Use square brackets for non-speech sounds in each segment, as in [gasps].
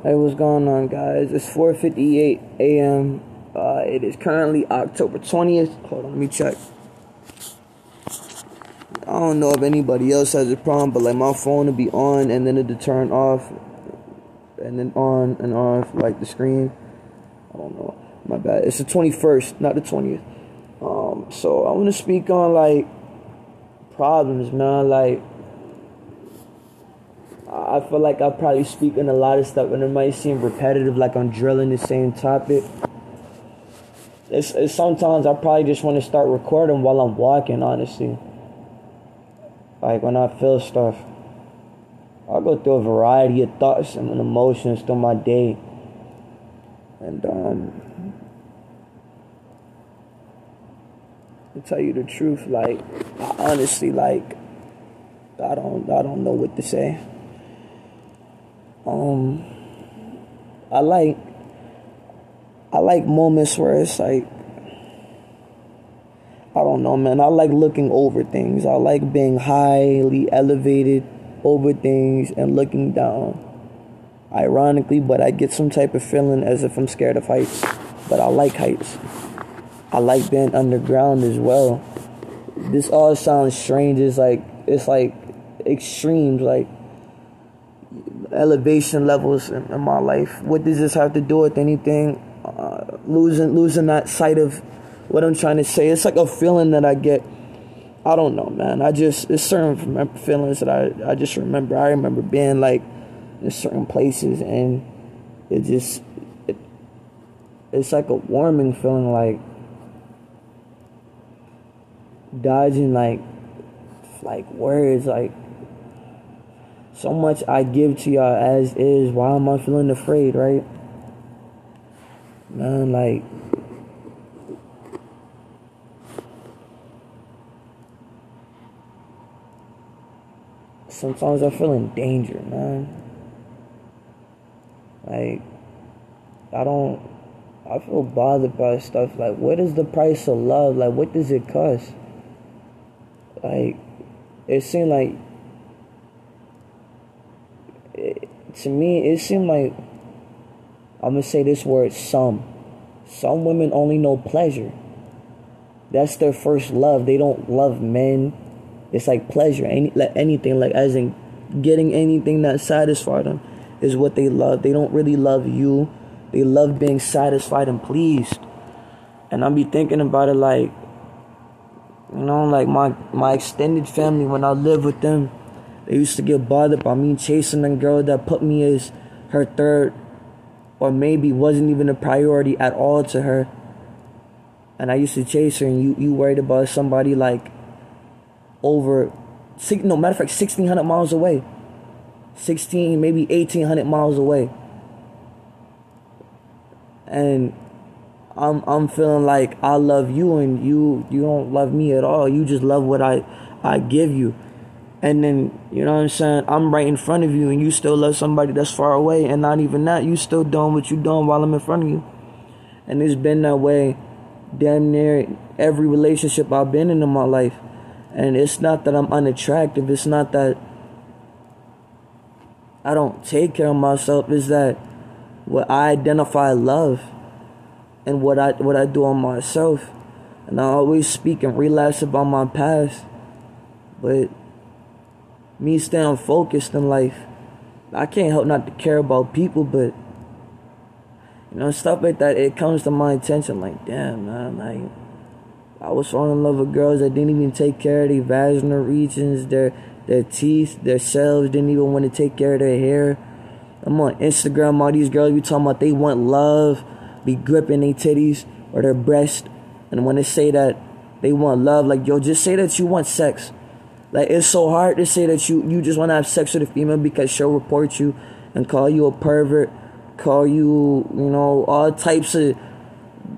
Hey, what's going on, guys? It's 4:58 a.m. Uh, it is currently October 20th. Hold on, let me check. I don't know if anybody else has a problem, but like my phone will be on and then it'll turn off, and then on and off like the screen. I don't know. My bad. It's the 21st, not the 20th. Um, so I want to speak on like problems, man. Like I feel like I probably speak on a lot of stuff, and it might seem repetitive, like I'm drilling the same topic. It's, it's sometimes I probably just want to start recording while I'm walking, honestly. Like when I feel stuff, I go through a variety of thoughts and emotions through my day, and um, to tell you the truth, like I honestly like I don't I don't know what to say. Um, I like I like moments where it's like I don't know, man. I like looking over things. I like being highly elevated over things and looking down. Ironically, but I get some type of feeling as if I'm scared of heights. But I like heights. I like being underground as well. This all sounds strange. It's like it's like extremes, like elevation levels in, in, my life. What does this have to do with anything? Uh, losing losing that sight of what I'm trying to say. It's like a feeling that I get. I don't know, man. I just it's certain feelings that I I just remember. I remember being like in certain places and it just it, it's like a warming feeling like dodging like like words like so much I give to y'all as is. Why am I feeling afraid, right? Man, like sometimes I feel in danger, man. Like I don't I feel bothered by stuff like what is the price of love? Like what does it cost? Like it seemed like to me, it seemed like I'm gonna say this word some. Some women only know pleasure. That's their first love. They don't love men. It's like pleasure. Any like anything, like as in getting anything that satisfies them is what they love. They don't really love you. They love being satisfied and pleased. And I'll be thinking about it like you know, like my my extended family when I live with them they used to get bothered by me chasing a girl that put me as her third, or maybe wasn't even a priority at all to her. And I used to chase her, and you you worried about somebody like over, no matter of fact, sixteen hundred miles away, sixteen maybe eighteen hundred miles away, and I'm I'm feeling like I love you and you you don't love me at all. You just love what I I give you. And then, you know what I'm saying? I'm right in front of you and you still love somebody that's far away. And not even that, you still doing what you doing while I'm in front of you. And it's been that way damn near every relationship I've been in in my life. And it's not that I'm unattractive. It's not that I don't take care of myself. It's that what I identify love and what I what I do on myself. And I always speak and relapse about my past. But me staying focused in life. I can't help not to care about people, but you know, stuff like that, it comes to my attention like, damn, man, like, I was falling in love with girls that didn't even take care of their vaginal regions, their their teeth, their selves, didn't even want to take care of their hair. I'm on Instagram, all these girls be talking about they want love, be gripping their titties or their breast. And when they say that they want love, like, yo, just say that you want sex. Like it's so hard to say that you you just want to have sex with a female because she'll report you and call you a pervert, call you you know all types of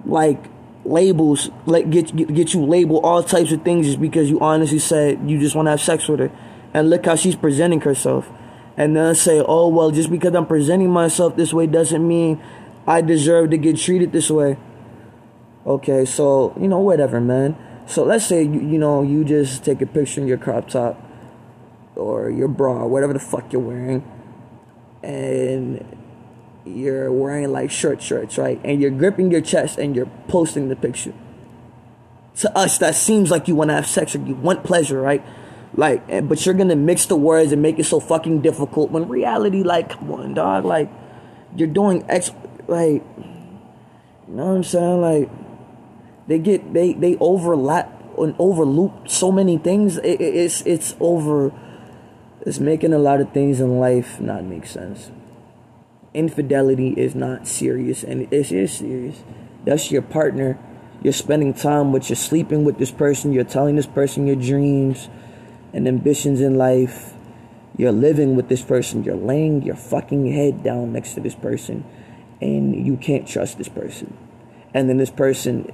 like labels, like get get, you labeled all types of things just because you honestly said you just want to have sex with her, and look how she's presenting herself, and then say oh well just because I'm presenting myself this way doesn't mean I deserve to get treated this way. Okay, so you know whatever, man. So let's say you, you know you just take a picture in your crop top or your bra, whatever the fuck you're wearing, and you're wearing like short shirts, right? And you're gripping your chest and you're posting the picture. To us, that seems like you want to have sex or you want pleasure, right? Like, eh, but you're gonna mix the words and make it so fucking difficult. When reality, like, come on, dog, like, you're doing X, like, you know what I'm saying? Like, they get they they overlap and overloop so many things. It, it, it's it's over. It's making a lot of things in life not make sense. Infidelity is not serious, and it is serious. That's your partner. You're spending time with. You're sleeping with this person. You're telling this person your dreams and ambitions in life. You're living with this person. You're laying your fucking head down next to this person, and you can't trust this person. And then this person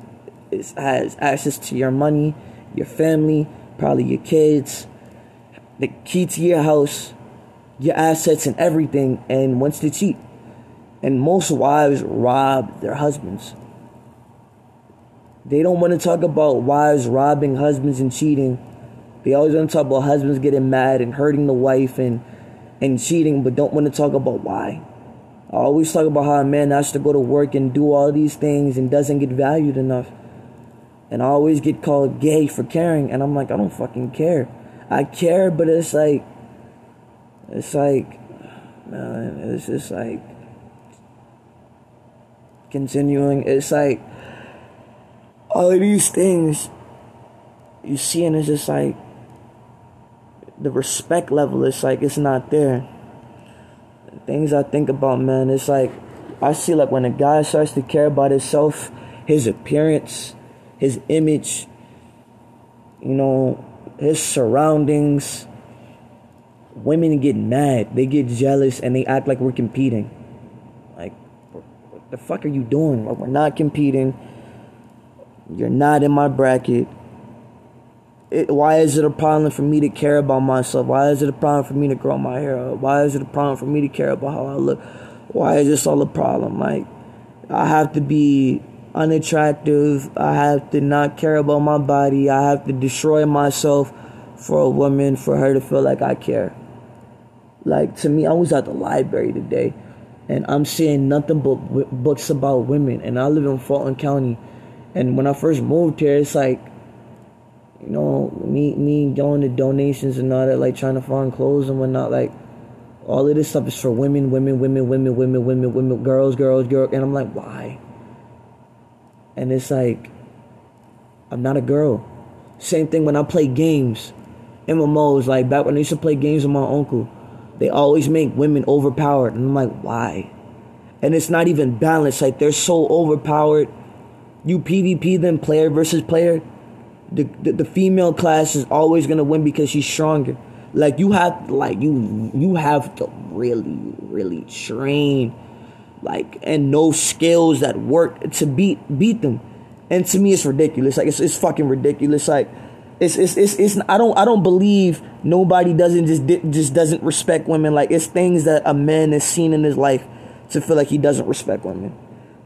is, has access to your money, your family, probably your kids, the key to your house, your assets, and everything, and wants to cheat. And most wives rob their husbands. They don't want to talk about wives robbing husbands and cheating they always want to talk about husbands getting mad and hurting the wife and and cheating, but don't want to talk about why. I always talk about how a man has to go to work and do all these things and doesn't get valued enough. And I always get called gay for caring, and I'm like, I don't fucking care. I care, but it's like, it's like, man, it's just like continuing. It's like all of these things you see, and it's just like the respect level is like it's not there. Things I think about, man, it's like I see like when a guy starts to care about himself, his appearance, his image, you know, his surroundings. Women get mad, they get jealous, and they act like we're competing. Like, what the fuck are you doing? Like, we're not competing. You're not in my bracket it, why is it a problem for me to care about myself? Why is it a problem for me to grow my hair up? Why is it a problem for me to care about how I look? Why is this all a problem? Like, I have to be unattractive. I have to not care about my body. I have to destroy myself for a woman for her to feel like I care. Like, to me, I was at the library today and I'm seeing nothing but books about women. And I live in Fulton County. And when I first moved here, it's like, you know, me me going to donations and all that, like trying to find clothes and whatnot, like all of this stuff is for women, women, women, women, women, women, women, girls, girls, girls, and I'm like, why? And it's like, I'm not a girl. Same thing when I play games, MMOs. Like back when I used to play games with my uncle, they always make women overpowered, and I'm like, why? And it's not even balanced. Like they're so overpowered. You PvP them player versus player the, the, the female class is always gonna win because she's stronger. Like you have like you you have to really really train like and no skills that work to beat beat them. And to me it's ridiculous. Like it's it's fucking ridiculous. Like it's it's it's, it's I don't I don't believe nobody doesn't just just doesn't respect women. Like it's things that a man has seen in his life to feel like he doesn't respect women.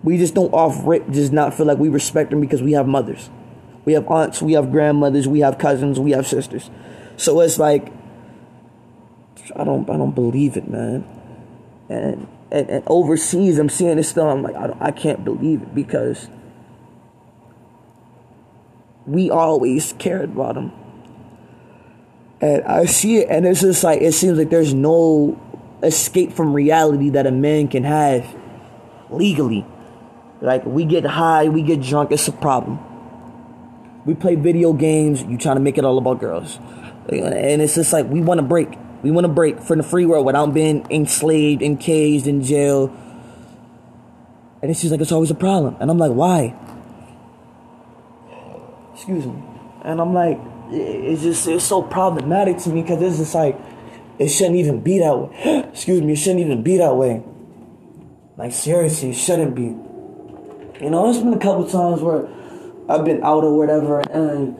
We just don't off rip just not feel like we respect them because we have mothers. We have aunts, we have grandmothers, we have cousins, we have sisters. So it's like I don't I don't believe it, man. And and, and overseas, I'm seeing this stuff. I'm like, I, I can't believe it because we always cared about them. And I see it, and it's just like it seems like there's no escape from reality that a man can have legally. Like we get high, we get drunk, it's a problem. We play video games. You trying to make it all about girls, and it's just like we want to break. We want to break from the free world without being enslaved, encaged in jail. And it seems like it's always a problem. And I'm like, why? Excuse me. And I'm like, it's just it's so problematic to me because it's just like it shouldn't even be that way. [gasps] Excuse me, it shouldn't even be that way. Like seriously, it shouldn't be. You know, it's been a couple times where I've been out or whatever, and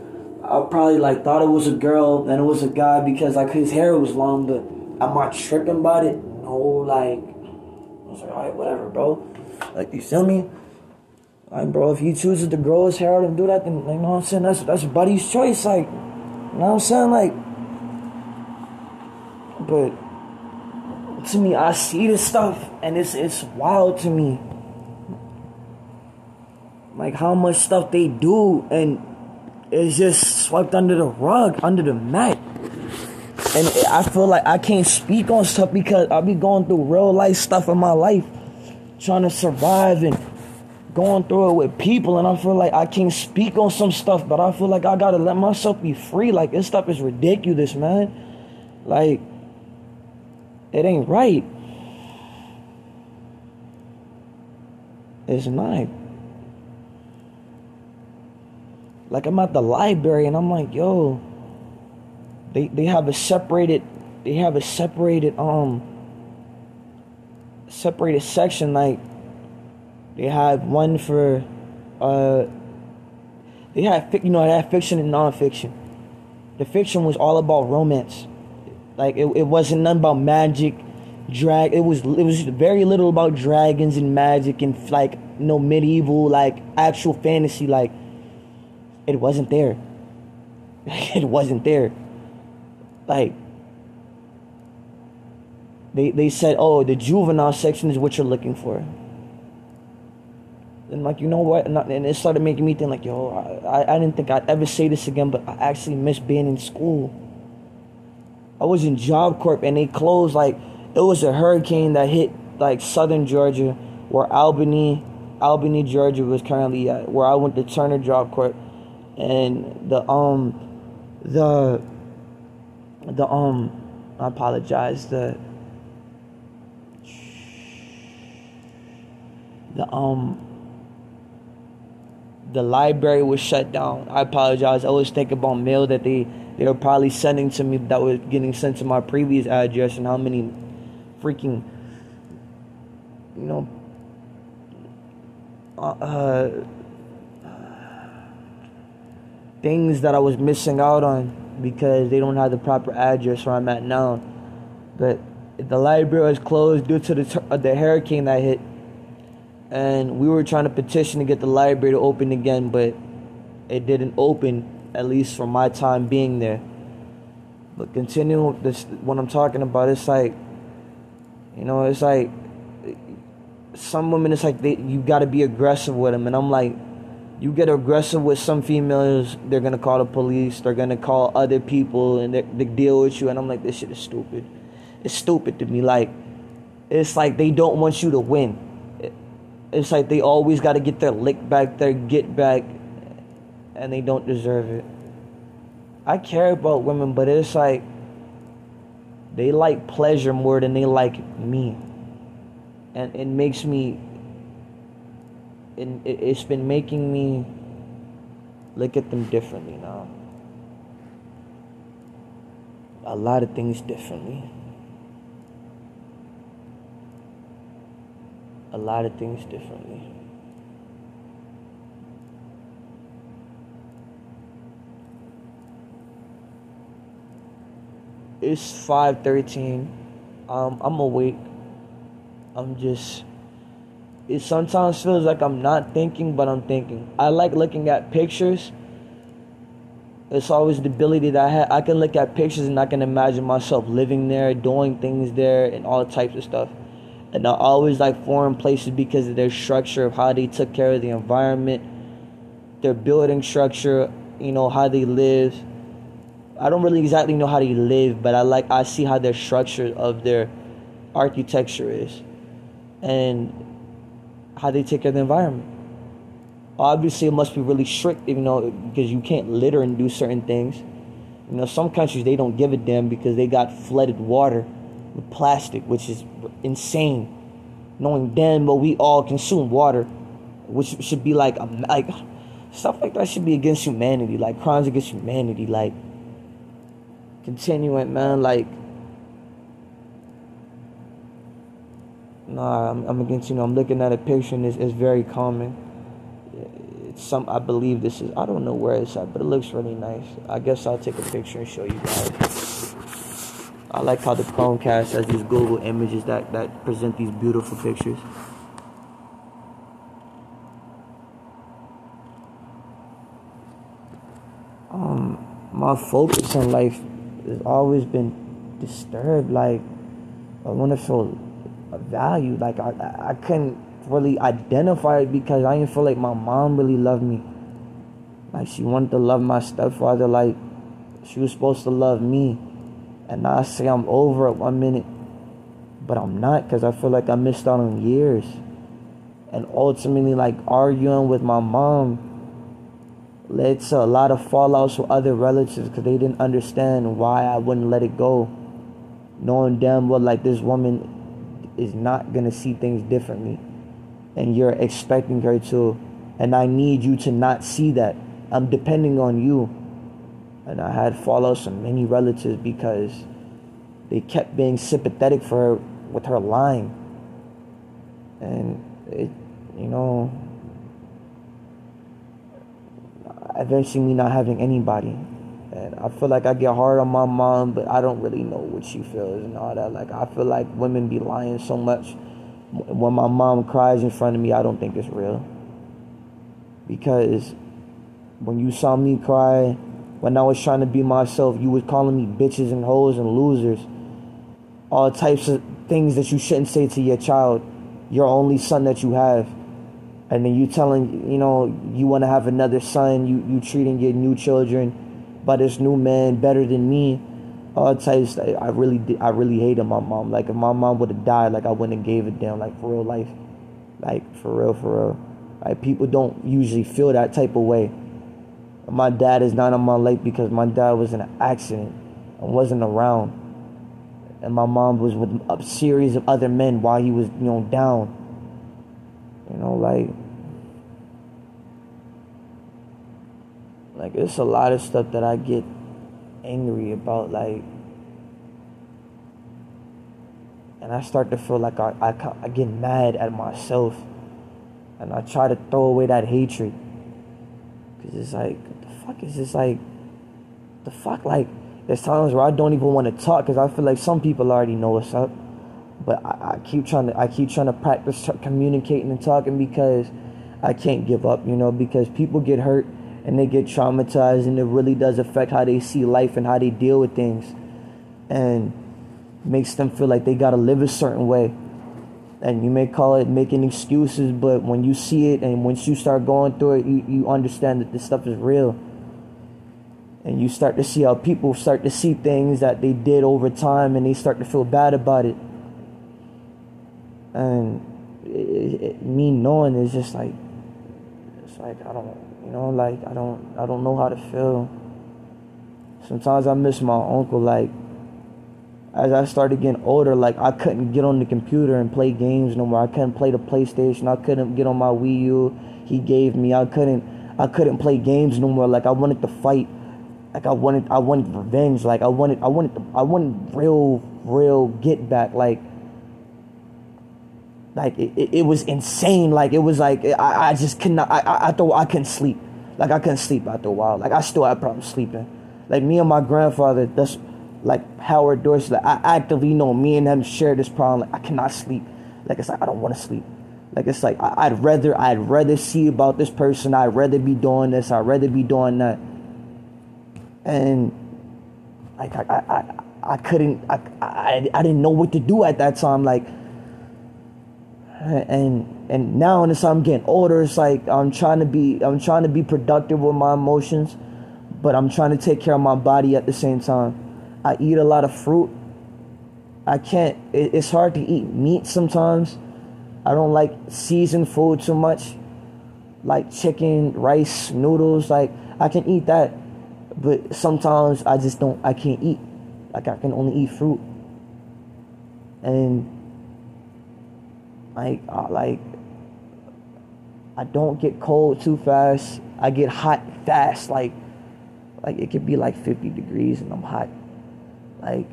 I probably like thought it was a girl and it was a guy because like his hair was long, but I'm not tripping about it. No, like I was like, all right, whatever, bro. Like you feel me? Like, bro, if he chooses to grow his hair out and do that, then you know what I'm saying. That's that's buddy's choice. Like, you know what I'm saying? Like, but to me, I see this stuff and it's it's wild to me. Like how much stuff they do and it's just swept under the rug, under the mat. And I feel like I can't speak on stuff because I'll be going through real life stuff in my life, trying to survive and going through it with people. And I feel like I can't speak on some stuff, but I feel like I gotta let myself be free. Like this stuff is ridiculous, man. Like it ain't right. It's not. Like I'm at the library and I'm like, yo, they they have a separated they have a separated um separated section like they have one for uh they had you know they had fiction and nonfiction. The fiction was all about romance. Like it, it wasn't none about magic, drag. It was it was very little about dragons and magic and like you know medieval like actual fantasy. Like it wasn't there. [laughs] it wasn't there. Like they they said, oh, the juvenile section is what you're looking for. And like you know what, and it started making me think like, yo, I, I didn't think I'd ever say this again, but I actually miss being in school. I was in Job Corps, and they closed like it was a hurricane that hit like southern Georgia, where Albany, Albany, Georgia was currently at, where I went to Turner Job Corps, and the um, the the um, I apologize the the um the library was shut down. I apologize. I was thinking about mail that they they were probably sending to me that was getting sent to my previous address and how many freaking you know uh, uh, things that I was missing out on because they don't have the proper address where I'm at now. But the library was closed due to the uh, the hurricane that hit, and we were trying to petition to get the library to open again, but it didn't open at least for my time being there. But continuing this, what I'm talking about, it's like, you know, it's like some women. It's like they, you got to be aggressive with them, and I'm like, you get aggressive with some females, they're gonna call the police, they're gonna call other people, and they, they deal with you. And I'm like, this shit is stupid. It's stupid to me. Like, it's like they don't want you to win. It's like they always got to get their lick back, their get back, and they don't deserve it. I care about women, but it's like they like pleasure more than they like me. And it makes me it, it's been making me look at them differently now. A lot of things differently. A lot of things differently. It's 5:13. Um, I'm awake. I'm just. It sometimes feels like I'm not thinking, but I'm thinking. I like looking at pictures. It's always the ability that I have. I can look at pictures and I can imagine myself living there, doing things there, and all types of stuff. And I always like foreign places because of their structure of how they took care of the environment, their building structure, you know, how they live I don't really exactly know how they live, but I like I see how their structure of their architecture is, and how they take care of the environment. Obviously, it must be really strict, you know, because you can't litter and do certain things. You know, some countries they don't give a damn because they got flooded water with plastic, which is insane. Knowing damn well we all consume water, which should be like um, like stuff like that should be against humanity, like crimes against humanity, like continuing, man. Like, nah, I'm, I'm against. You know, I'm looking at a picture and it's, it's very common. It's some. I believe this is. I don't know where it's at, but it looks really nice. I guess I'll take a picture and show you guys. I like how the Chromecast has these Google images that that present these beautiful pictures. Um, my focus in life has always been disturbed. Like I want to feel valued. Like I, I couldn't really identify it because I didn't feel like my mom really loved me. Like she wanted to love my stepfather like she was supposed to love me. And I say I'm over it one minute, but I'm not because I feel like I missed out on years. And ultimately, like arguing with my mom led to a lot of fallouts with other relatives because they didn't understand why I wouldn't let it go. Knowing damn well, like this woman is not gonna see things differently, and you're expecting her to, and I need you to not see that. I'm depending on you and I had fallouts from many relatives because they kept being sympathetic for her with her lying. And it, you know, eventually me not having anybody. And I feel like I get hard on my mom, but I don't really know what she feels and all that. Like, I feel like women be lying so much. When my mom cries in front of me, I don't think it's real. Because when you saw me cry when I was trying to be myself, you was calling me bitches and hoes and losers. All types of things that you shouldn't say to your child, your only son that you have. And then you telling, you know, you want to have another son, you, you treating your new children by this new man better than me. All types. I really, I really hated my mom. Like if my mom would have died, like I wouldn't have gave a damn. Like for real life, like for real, for real. Like people don't usually feel that type of way my dad is not on my life because my dad was in an accident and wasn't around. And my mom was with a series of other men while he was, you know, down. You know, like like it's a lot of stuff that I get angry about like and I start to feel like I, I, I get mad at myself and I try to throw away that hatred. Because it's like the fuck is this like the fuck? Like there's times where I don't even want to talk because I feel like some people already know what's up but I, I keep trying to I keep trying to practice communicating and talking because I can't give up you know because people get hurt and they get traumatized and it really does affect how they see life and how they deal with things and makes them feel like they got to live a certain way. And you may call it making excuses but when you see it and once you start going through it you, you understand that this stuff is real. And you start to see how people start to see things that they did over time and they start to feel bad about it. And it, it, me knowing is just like it's like i don't you know like i don't i don't know how to feel. Sometimes i miss my uncle like as i started getting older like i couldn't get on the computer and play games no more. I couldn't play the playstation. I couldn't get on my wii u. He gave me i couldn't i couldn't play games no more. Like i wanted to fight. Like I wanted I wanted revenge. Like I wanted I wanted I wanted real real get back. Like like it, it, was insane. Like it was like I, I just could not I, I, thought I couldn't sleep. Like I couldn't sleep after a while. Like I still had problems sleeping. Like me and my grandfather that's like Howard Dorsey like I actively know me and him share this problem. Like I cannot sleep. Like it's like I don't want to sleep. Like it's like I, I'd rather I'd rather see about this person. I'd rather be doing this. I'd rather be doing that. And like I, I, I, I couldn't I, I, I didn't know what to do at that time. Like and and now as I'm getting older it's like I'm trying to be I'm trying to be productive with my emotions but I'm trying to take care of my body at the same time I eat a lot of fruit I can't it, it's hard to eat meat sometimes I don't like seasoned food too much like chicken rice noodles like I can eat that but sometimes I just don't I can't eat. Like I can only eat fruit. And like uh, like I don't get cold too fast. I get hot fast like like it could be like 50 degrees and I'm hot. Like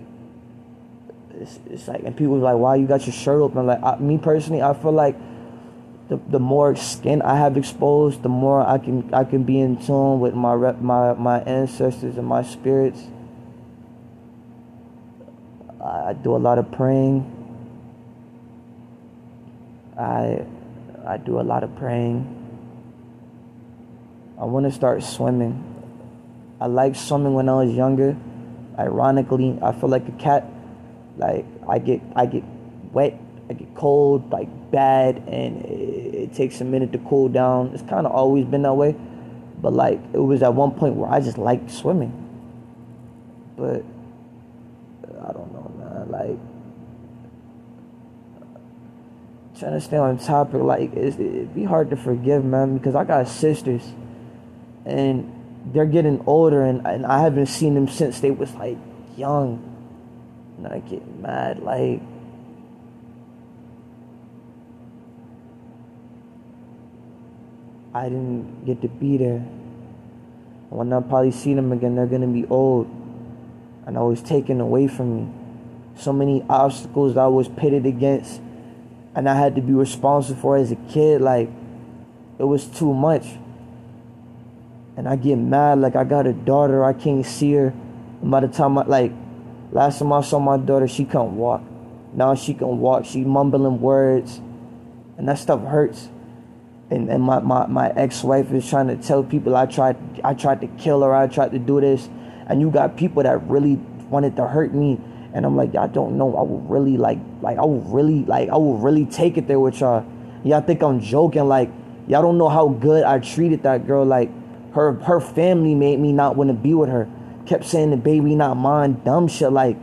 it's, it's like and people are like why you got your shirt open like I, me personally I feel like the, the more skin I have exposed, the more I can I can be in tune with my rep, my my ancestors and my spirits. I, I do a lot of praying. I I do a lot of praying. I want to start swimming. I like swimming when I was younger. Ironically, I feel like a cat. Like I get I get wet, I get cold, like bad, and it, it takes a minute to cool down. It's kind of always been that way, but like it was at one point where I just liked swimming, but I don't know, man. Like trying to stay on topic, like it's, it'd be hard to forgive, man, because I got sisters, and they're getting older, and, and I haven't seen them since they was like young, and I get mad, like. I didn't get to be there. When I probably see them again, they're gonna be old, and I was taken away from me. So many obstacles I was pitted against and I had to be responsible for as a kid. Like, it was too much. And I get mad, like, I got a daughter, I can't see her. And by the time I, like, last time I saw my daughter, she couldn't walk. Now she can walk, she mumbling words. And that stuff hurts. And, and my, my, my ex-wife is trying to tell people I tried I tried to kill her, I tried to do this. And you got people that really wanted to hurt me and I'm like, y'all don't know. I would really like, like I would really like, I would really take it there with y'all. Y'all think I'm joking? Like, y'all don't know how good I treated that girl. Like, her her family made me not want to be with her. Kept saying the baby not mine, dumb shit. Like,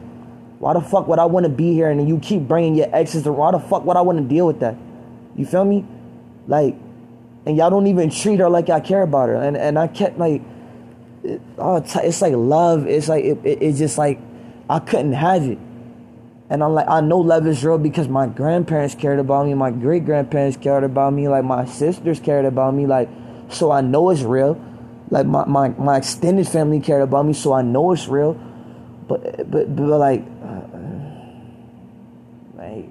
why the fuck would I want to be here? And you keep bringing your exes. Why the fuck would I want to deal with that? You feel me? Like, and y'all don't even treat her like I care about her. And and I kept like, it, oh, it's like love. It's like it, it, it's just like I couldn't have it. And I'm like, I know love is real because my grandparents cared about me, my great grandparents cared about me, like my sisters cared about me, like so I know it's real. Like my, my, my extended family cared about me, so I know it's real. But but but like uh, like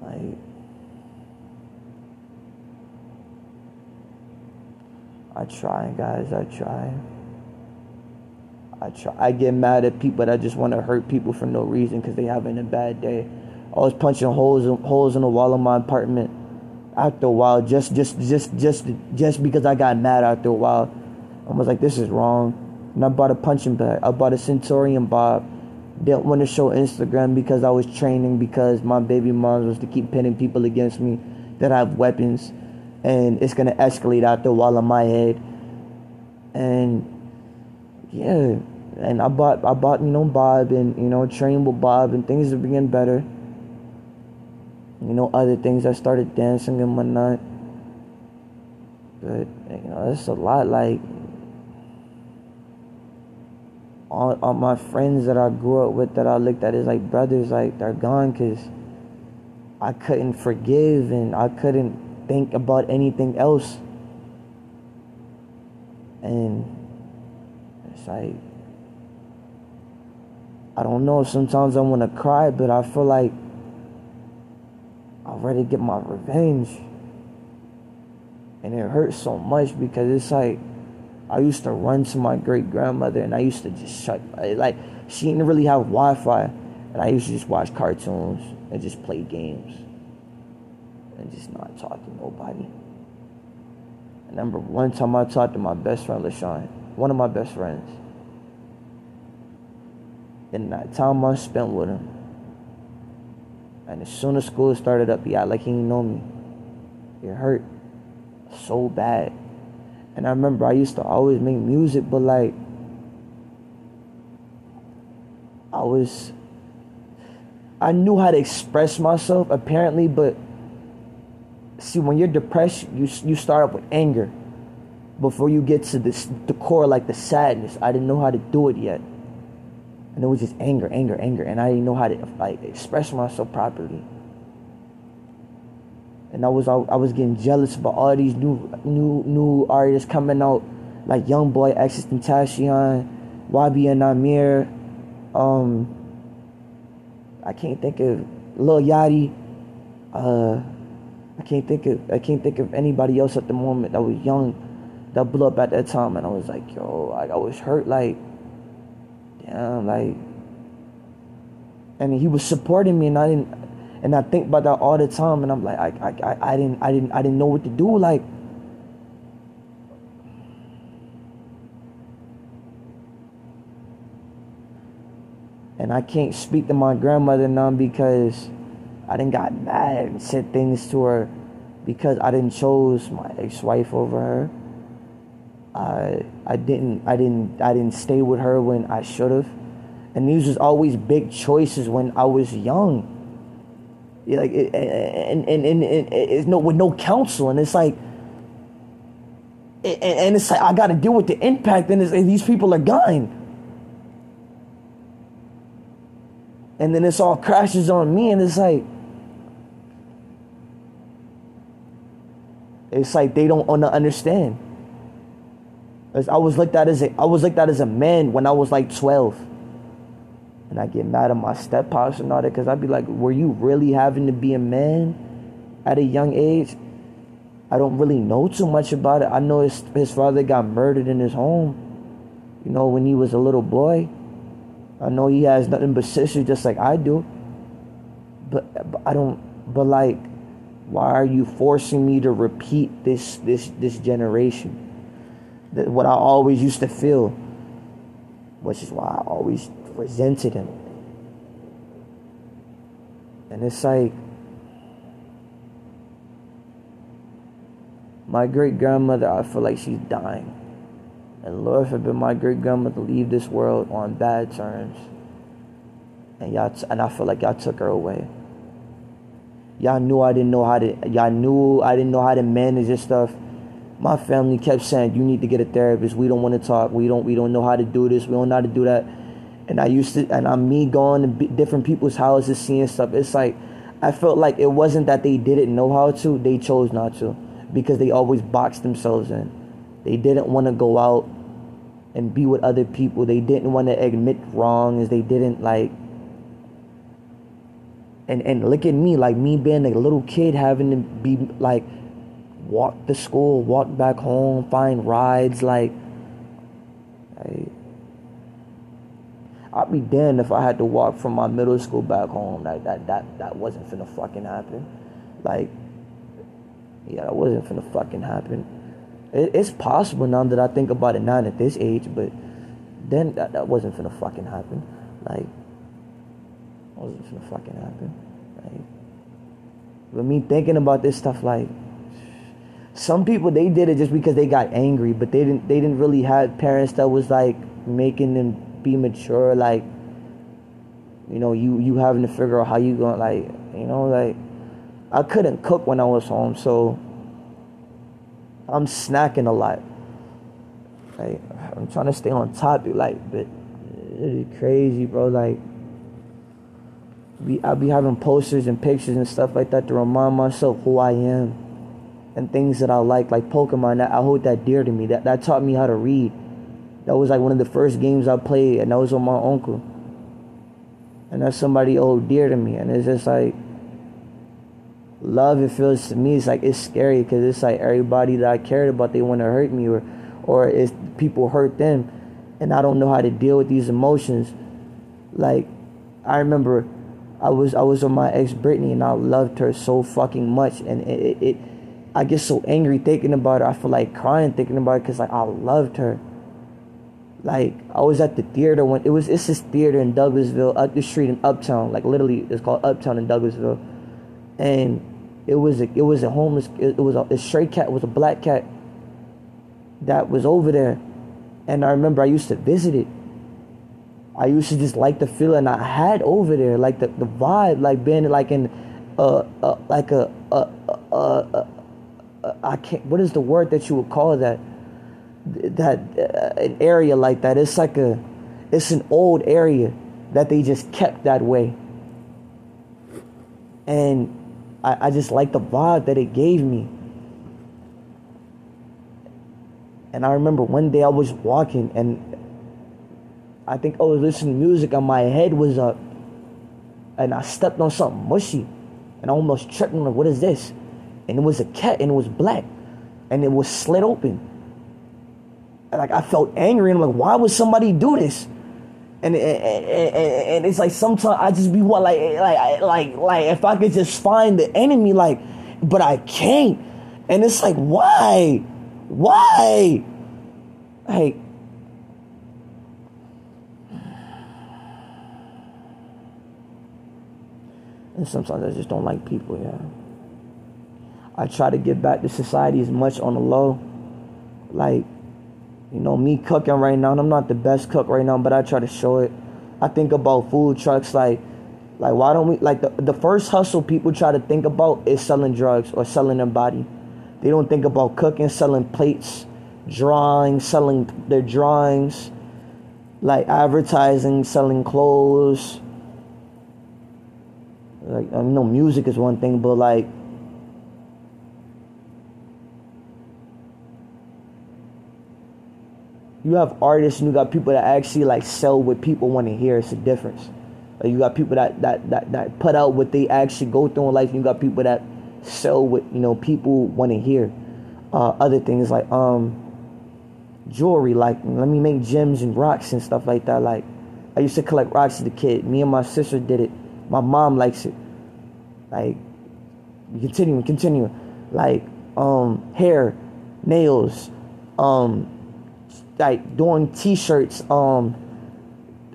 like I try guys, I try. I try. I get mad at people that just want to hurt people for no reason because they having a bad day. I was punching holes in, holes in the wall of my apartment. After a while, just just just just just because I got mad after a while, I was like, "This is wrong." And I bought a punching bag. I bought a Centurion Bob. Didn't want to show Instagram because I was training because my baby mom was to keep pinning people against me that have weapons, and it's gonna escalate after a while in my head. And yeah, and I bought I bought you know Bob and you know trained with Bob and things are getting better. You know other things I started dancing and whatnot. But you know that's a lot like all, all my friends that I grew up with that I looked at as like brothers like they're gone because I couldn't forgive and I couldn't think about anything else. And it's like I don't know. Sometimes I want to cry, but I feel like I'm ready to get my revenge. And it hurts so much because it's like I used to run to my great grandmother and I used to just shut like she didn't really have Wi Fi and I used to just watch cartoons and just play games and just not talk to nobody. I remember one time I talked to my best friend LaShawn, one of my best friends and that time I spent with him. And as soon as school started up, he acted like he didn't know me. It hurt so bad. And I remember I used to always make music, but like, I was, I knew how to express myself apparently, but see, when you're depressed, you you start up with anger before you get to this the core, like the sadness. I didn't know how to do it yet and it was just anger, anger, anger, and I didn't know how to like express myself properly. And I was I, I was getting jealous about all these new new new artists coming out, like Young Boy, XXXTentacion, YB and Amir, um, I can't think of Lil Yachty, uh, I can't think of I can't think of anybody else at the moment that was young, that blew up at that time, and I was like, yo, I, I was hurt, like damn, like, I mean, he was supporting me, and I didn't, and I think about that all the time, and I'm like, I, I, I didn't, I didn't, I didn't know what to do, like. And I can't speak to my grandmother none because I didn't got mad and said things to her because I didn't chose my ex-wife over her. I I didn't I didn't I didn't stay with her when I should have. And these was always big choices when I was young. Like and and and, and, and it's no with no counsel and it's like and it's like I got to deal with the impact and, and these people are gone. and then this all crashes on me and it's like it's like they don't understand i was like that as a i was like that as a man when i was like 12 and i get mad at my step pops and all that because i'd be like were you really having to be a man at a young age i don't really know too much about it i know his, his father got murdered in his home you know when he was a little boy I know he has nothing but sisters just like I do. But, but I don't but like why are you forcing me to repeat this this this generation? What I always used to feel, which is why I always resented him. And it's like my great grandmother, I feel like she's dying. And Lord forbid my great grandmother leave this world on bad terms. And y'all, t- and I feel like y'all took her away. Y'all knew I didn't know how to. Y'all knew I didn't know how to manage this stuff. My family kept saying, "You need to get a therapist. We don't want to talk. We don't. We don't know how to do this. We don't know how to do that." And I used to, and I'm me going to different people's houses, seeing stuff. It's like I felt like it wasn't that they didn't know how to; they chose not to because they always boxed themselves in. They didn't want to go out and be with other people. They didn't want to admit wrongs. They didn't like and and look at me like me being a little kid having to be like walk to school, walk back home, find rides like I, I'd be damned if I had to walk from my middle school back home. Like that that that wasn't finna fucking happen. Like yeah, that wasn't finna fucking happen it, it's possible now that I think about it now at this age, but then that, that wasn't gonna fucking happen. Like, wasn't gonna fucking happen. Like, but me thinking about this stuff, like, some people they did it just because they got angry, but they didn't. They didn't really have parents that was like making them be mature. Like, you know, you you having to figure out how you going like, you know, like, I couldn't cook when I was home, so I'm snacking a lot. Like I'm trying to stay on topic, like, but it's crazy, bro. Like, be I'll be having posters and pictures and stuff like that to remind myself who I am and things that I like, like Pokemon. That I hold that dear to me. That that taught me how to read. That was like one of the first games I played, and that was with my uncle. And that's somebody old dear to me, and it's just like love it feels to me it's like it's scary because it's like everybody that I cared about they want to hurt me or or it's people hurt them and I don't know how to deal with these emotions like I remember I was I was with my ex Brittany and I loved her so fucking much and it, it, it I get so angry thinking about her. I feel like crying thinking about it because like I loved her. Like I was at the theater when it was it's this theater in Douglasville up the street in Uptown like literally it's called Uptown in Douglasville. And it was a it was a homeless it was a, a stray cat it was a black cat that was over there. And I remember I used to visit it. I used to just like the feeling I had over there like the, the vibe like being like in uh, uh like a uh, uh, uh, I can't what is the word that you would call that that uh, an area like that it's like a it's an old area that they just kept that way and I, I just like the vibe that it gave me. And I remember one day I was walking and I think I was listening to music and my head was up and I stepped on something mushy and I almost tripped and like, what is this? And it was a cat and it was black and it was slit open. And like I felt angry and I'm like, why would somebody do this? and, and, and, it's like sometimes I just be what like like like like if I could just find the enemy like but I can't and it's like why why like And sometimes I just don't like people, yeah. I try to get back to society as much on the low. Like, you know, me cooking right now, and I'm not the best cook right now, but I try to show it. I think about food trucks like like why don't we like the the first hustle people try to think about is selling drugs or selling their body. They don't think about cooking, selling plates, drawing, selling their drawings, like advertising, selling clothes. Like I know music is one thing, but like you have artists and you got people that actually like sell what people want to hear. It's a difference. Like you got people that, that that that put out what they actually go through in life. And you got people that sell what you know people want to hear. Uh, other things like um jewelry, like let me make gems and rocks and stuff like that. Like I used to collect rocks as a kid. Me and my sister did it. My mom likes it. Like continuing, continuing. Like um hair, nails, um like doing t-shirts, um,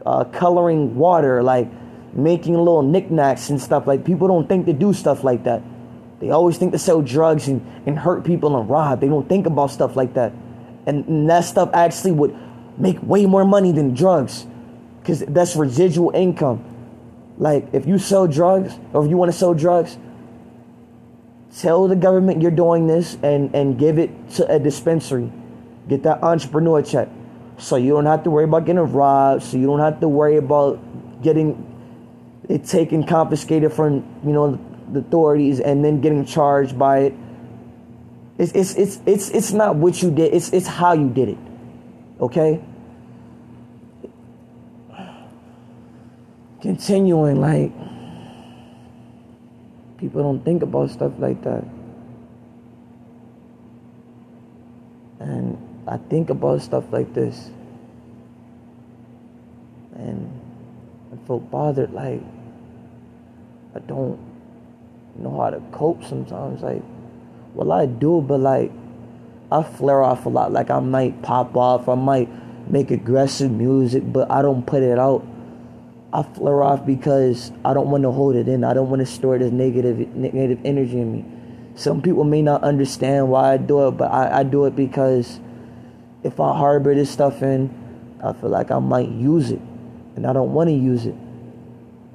uh, coloring water, like making little knickknacks and stuff. Like people don't think to do stuff like that. They always think to sell drugs and, and hurt people and rob. They don't think about stuff like that. And, and that stuff actually would make way more money than drugs. Because that's residual income. Like if you sell drugs or if you want to sell drugs, tell the government you're doing this and, and give it to a dispensary. Get that entrepreneur check. So you don't have to worry about getting robbed. So you don't have to worry about getting it taken, confiscated from, you know, the authorities and then getting charged by it. It's it's it's it's it's not what you did, it's it's how you did it. Okay? Continuing like people don't think about stuff like that. And I think about stuff like this. And I feel bothered like I don't know how to cope sometimes like well I do but like I flare off a lot. Like I might pop off I might make aggressive music but I don't put it out. I flare off because I don't want to hold it in. I don't want to store this negative negative energy in me. Some people may not understand why I do it but I, I do it because if I harbor this stuff in, I feel like I might use it. And I don't want to use it.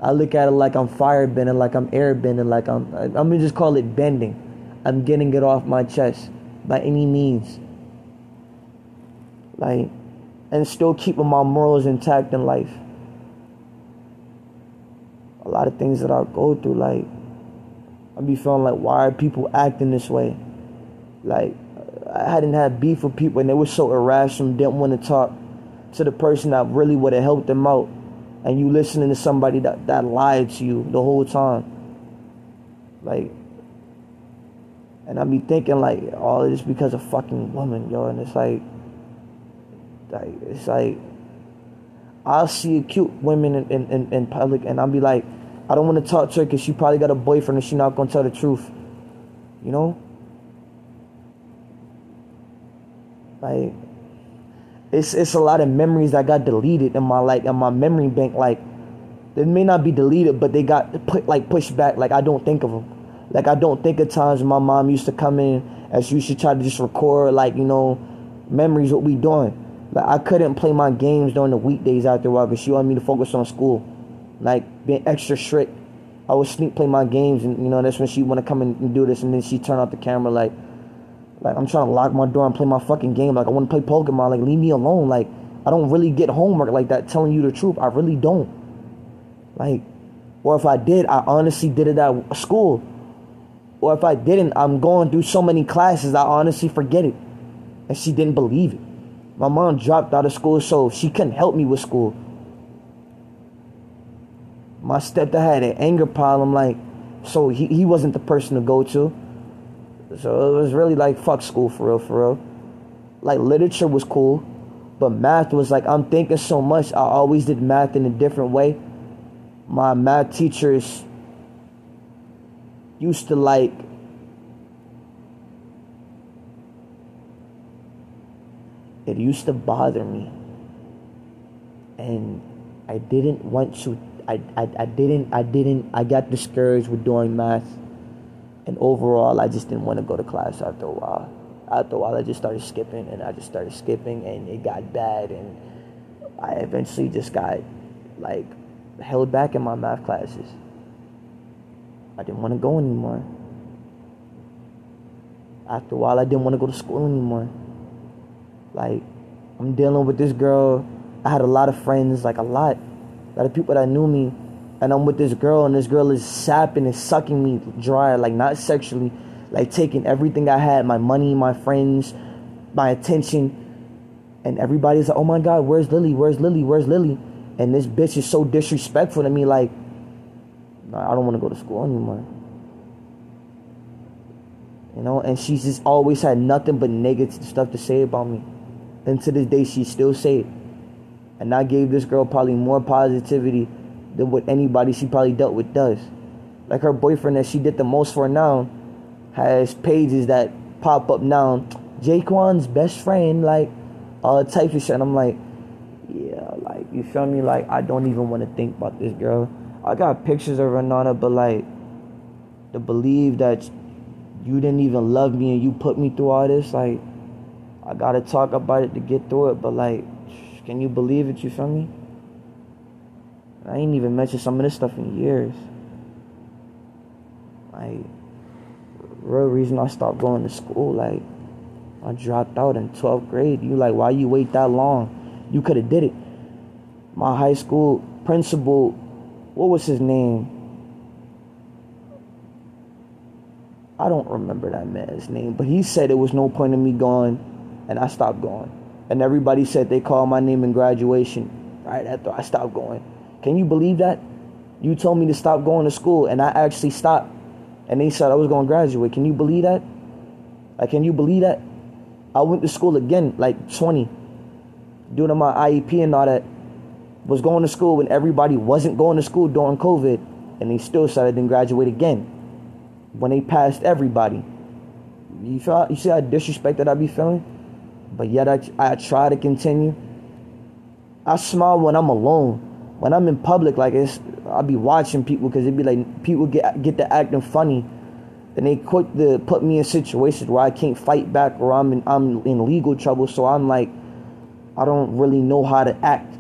I look at it like I'm fire bending, like I'm air bending, like I'm I'm gonna just call it bending. I'm getting it off my chest by any means. Like and still keeping my morals intact in life. A lot of things that I go through, like I be feeling like why are people acting this way? Like I hadn't had beef with people and they were so irrational, didn't want to talk to the person that really would have helped them out. And you listening to somebody that, that lied to you the whole time. Like, and I be thinking like, all oh, this because of fucking woman, yo. And it's like, like it's like, I'll see cute women in, in, in, public and I'll be like, I don't want to talk to her because she probably got a boyfriend and she not to tell the truth. You know? Like it's it's a lot of memories that got deleted in my like in my memory bank. Like they may not be deleted, but they got put like pushed back. Like I don't think of them. Like I don't think of times my mom used to come in as you should try to just record like you know memories what we doing. Like I couldn't play my games during the weekdays after a while because she wanted me to focus on school, like being extra strict. I would sneak play my games, and you know that's when she want to come in and do this, and then she turn off the camera like like I'm trying to lock my door and play my fucking game. Like I want to play Pokemon. Like leave me alone. Like I don't really get homework like that. Telling you the truth, I really don't. Like, or if I did, I honestly did it at school. Or if I didn't, I'm going through so many classes, I honestly forget it. And she didn't believe it. My mom dropped out of school, so she couldn't help me with school. My stepdad had an anger problem, like, so he, he wasn't the person to go to. So it was really like fuck school for real, for real. Like literature was cool, but math was like I'm thinking so much. I always did math in a different way. My math teachers used to like it used to bother me. And I didn't want to I, I, I didn't I didn't I got discouraged with doing math and overall I just didn't want to go to class after a while. After a while I just started skipping and I just started skipping and it got bad and I eventually just got like held back in my math classes. I didn't want to go anymore. After a while I didn't want to go to school anymore. Like I'm dealing with this girl. I had a lot of friends, like a lot a lot of people that knew me, and I'm with this girl, and this girl is sapping and sucking me dry, like not sexually, like taking everything I had, my money, my friends, my attention, and everybody's like, "Oh my God, where's Lily? Where's Lily? Where's Lily?" And this bitch is so disrespectful to me, like, I don't want to go to school anymore. You know, and she's just always had nothing but negative stuff to say about me. And to this day, she still say it. And I gave this girl probably more positivity than what anybody she probably dealt with does. Like her boyfriend that she did the most for now has pages that pop up now. Jaquan's best friend, like all types of shit. And I'm like, yeah, like you feel me? Like I don't even want to think about this girl. I got pictures of Renata, but like to believe that you didn't even love me and you put me through all this, like I gotta talk about it to get through it. But like can you believe it? You feel me? I ain't even mentioned some of this stuff in years. Like, real reason I stopped going to school, like, I dropped out in 12th grade. You like, why you wait that long? You could have did it. My high school principal, what was his name? I don't remember that man's name, but he said it was no point in me going, and I stopped going and everybody said they called my name in graduation right after I stopped going. Can you believe that? You told me to stop going to school, and I actually stopped. And they said I was going to graduate. Can you believe that? Like, can you believe that? I went to school again, like 20, doing my IEP and all that. Was going to school when everybody wasn't going to school during COVID, and they still said I didn't graduate again. When they passed everybody. You feel? You see how disrespected I be feeling? but yet I, I try to continue. I smile when I'm alone. When I'm in public, like it's, I'll be watching people because it'd be like people get get to acting funny, and they quick to put me in situations where I can't fight back or I'm in I'm in legal trouble. So I'm like, I don't really know how to act,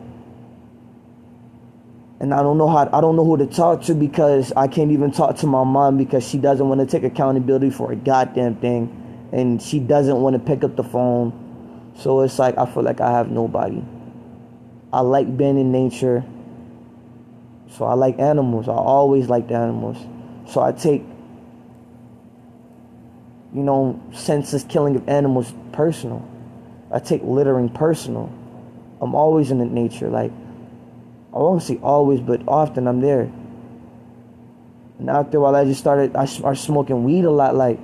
and I don't know how I don't know who to talk to because I can't even talk to my mom because she doesn't want to take accountability for a goddamn thing, and she doesn't want to pick up the phone so it's like I feel like I have nobody. I like being in nature. So I like animals. I always liked animals. So I take, you know, senseless killing of animals personal. I take littering personal. I'm always in the nature. Like, I won't say always, but often I'm there. And after a while, I just started, I started smoking weed a lot. Like,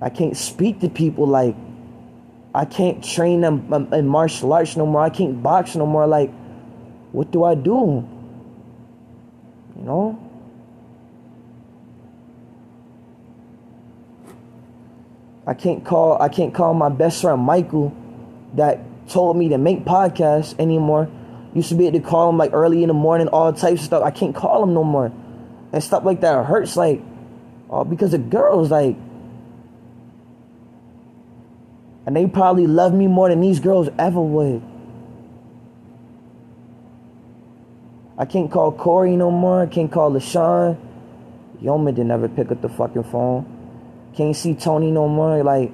I can't speak to people like, I can't train them um, in martial arts no more. I can't box no more. Like, what do I do? Know? I can't call I can't call my best friend Michael that told me to make podcasts anymore. Used to be able to call him like early in the morning, all types of stuff. I can't call him no more. And stuff like that hurts like all because of girls like and they probably love me more than these girls ever would. I can't call Corey no more. I can't call LaShawn. Yeoman didn't ever pick up the fucking phone. Can't see Tony no more. Like,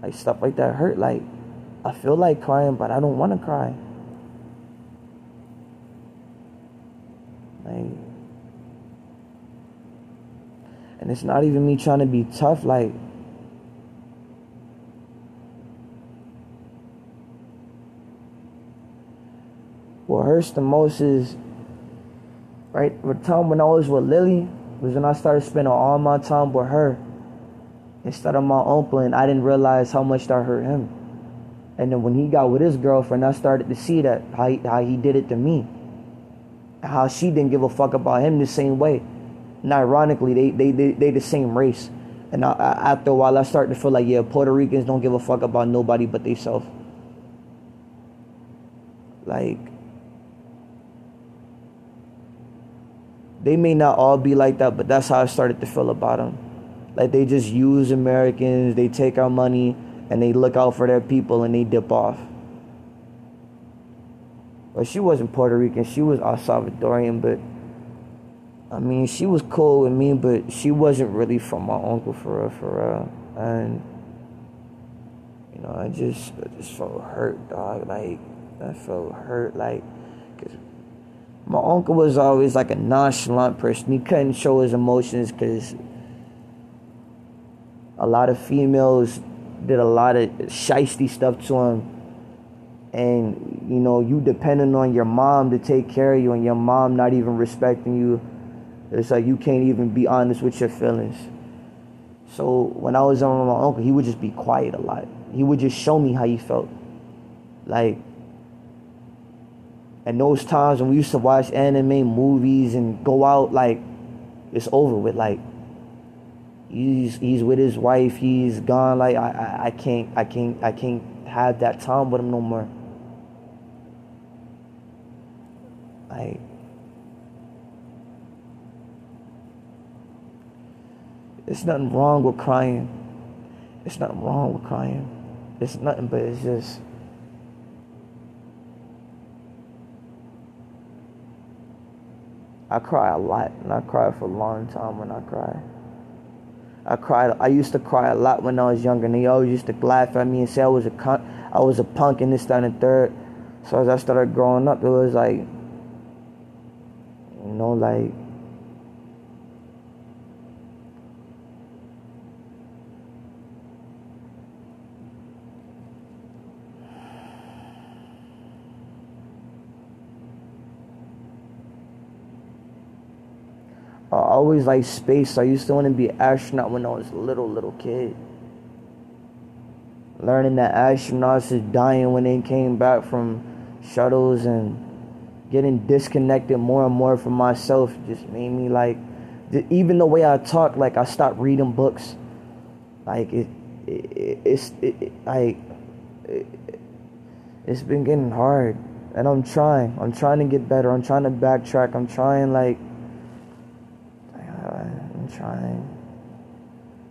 like stuff like that hurt. Like, I feel like crying, but I don't want to cry. Like, and it's not even me trying to be tough. Like, what hurts the most is right the time when I was with Lily was when I started spending all my time with her instead of my uncle and I didn't realize how much that hurt him. And then when he got with his girlfriend, I started to see that how he, how he did it to me. How she didn't give a fuck about him the same way. And ironically, they they they, they the same race. And I, I, after a while, I started to feel like, yeah, Puerto Ricans don't give a fuck about nobody but themselves. Like, they may not all be like that, but that's how I started to feel about them. Like they just use Americans, they take our money, and they look out for their people and they dip off. But she wasn't Puerto Rican, she was El Salvadorian, but I mean, she was cool with me, but she wasn't really from my uncle for real, for real. And you know, I just, I just felt hurt, dog. Like I felt hurt, like, my uncle was always like a nonchalant person. He couldn't show his emotions because a lot of females did a lot of shisty stuff to him. And you know, you depending on your mom to take care of you, and your mom not even respecting you. It's like you can't even be honest with your feelings. So when I was on my uncle, he would just be quiet a lot. He would just show me how he felt. Like and those times when we used to watch anime movies and go out, like it's over with. Like he's he's with his wife, he's gone. Like I, I, I can't I can't I can't have that time with him no more. Like There's nothing wrong with crying. It's nothing wrong with crying. It's nothing but it's just I cry a lot, and I cry for a long time when I cry. I cried. I used to cry a lot when I was younger, and they always used to laugh at me and say I was a con- I was a punk in this, that, and third. So as I started growing up, it was like, you know, like always like space. I used to want to be an astronaut when I was a little, little kid. Learning that astronauts is dying when they came back from shuttles and getting disconnected more and more from myself just made me like, even the way I talk, like I stopped reading books. Like it, it it's it, it, like it, it's been getting hard, and I'm trying. I'm trying to get better. I'm trying to backtrack. I'm trying like trying.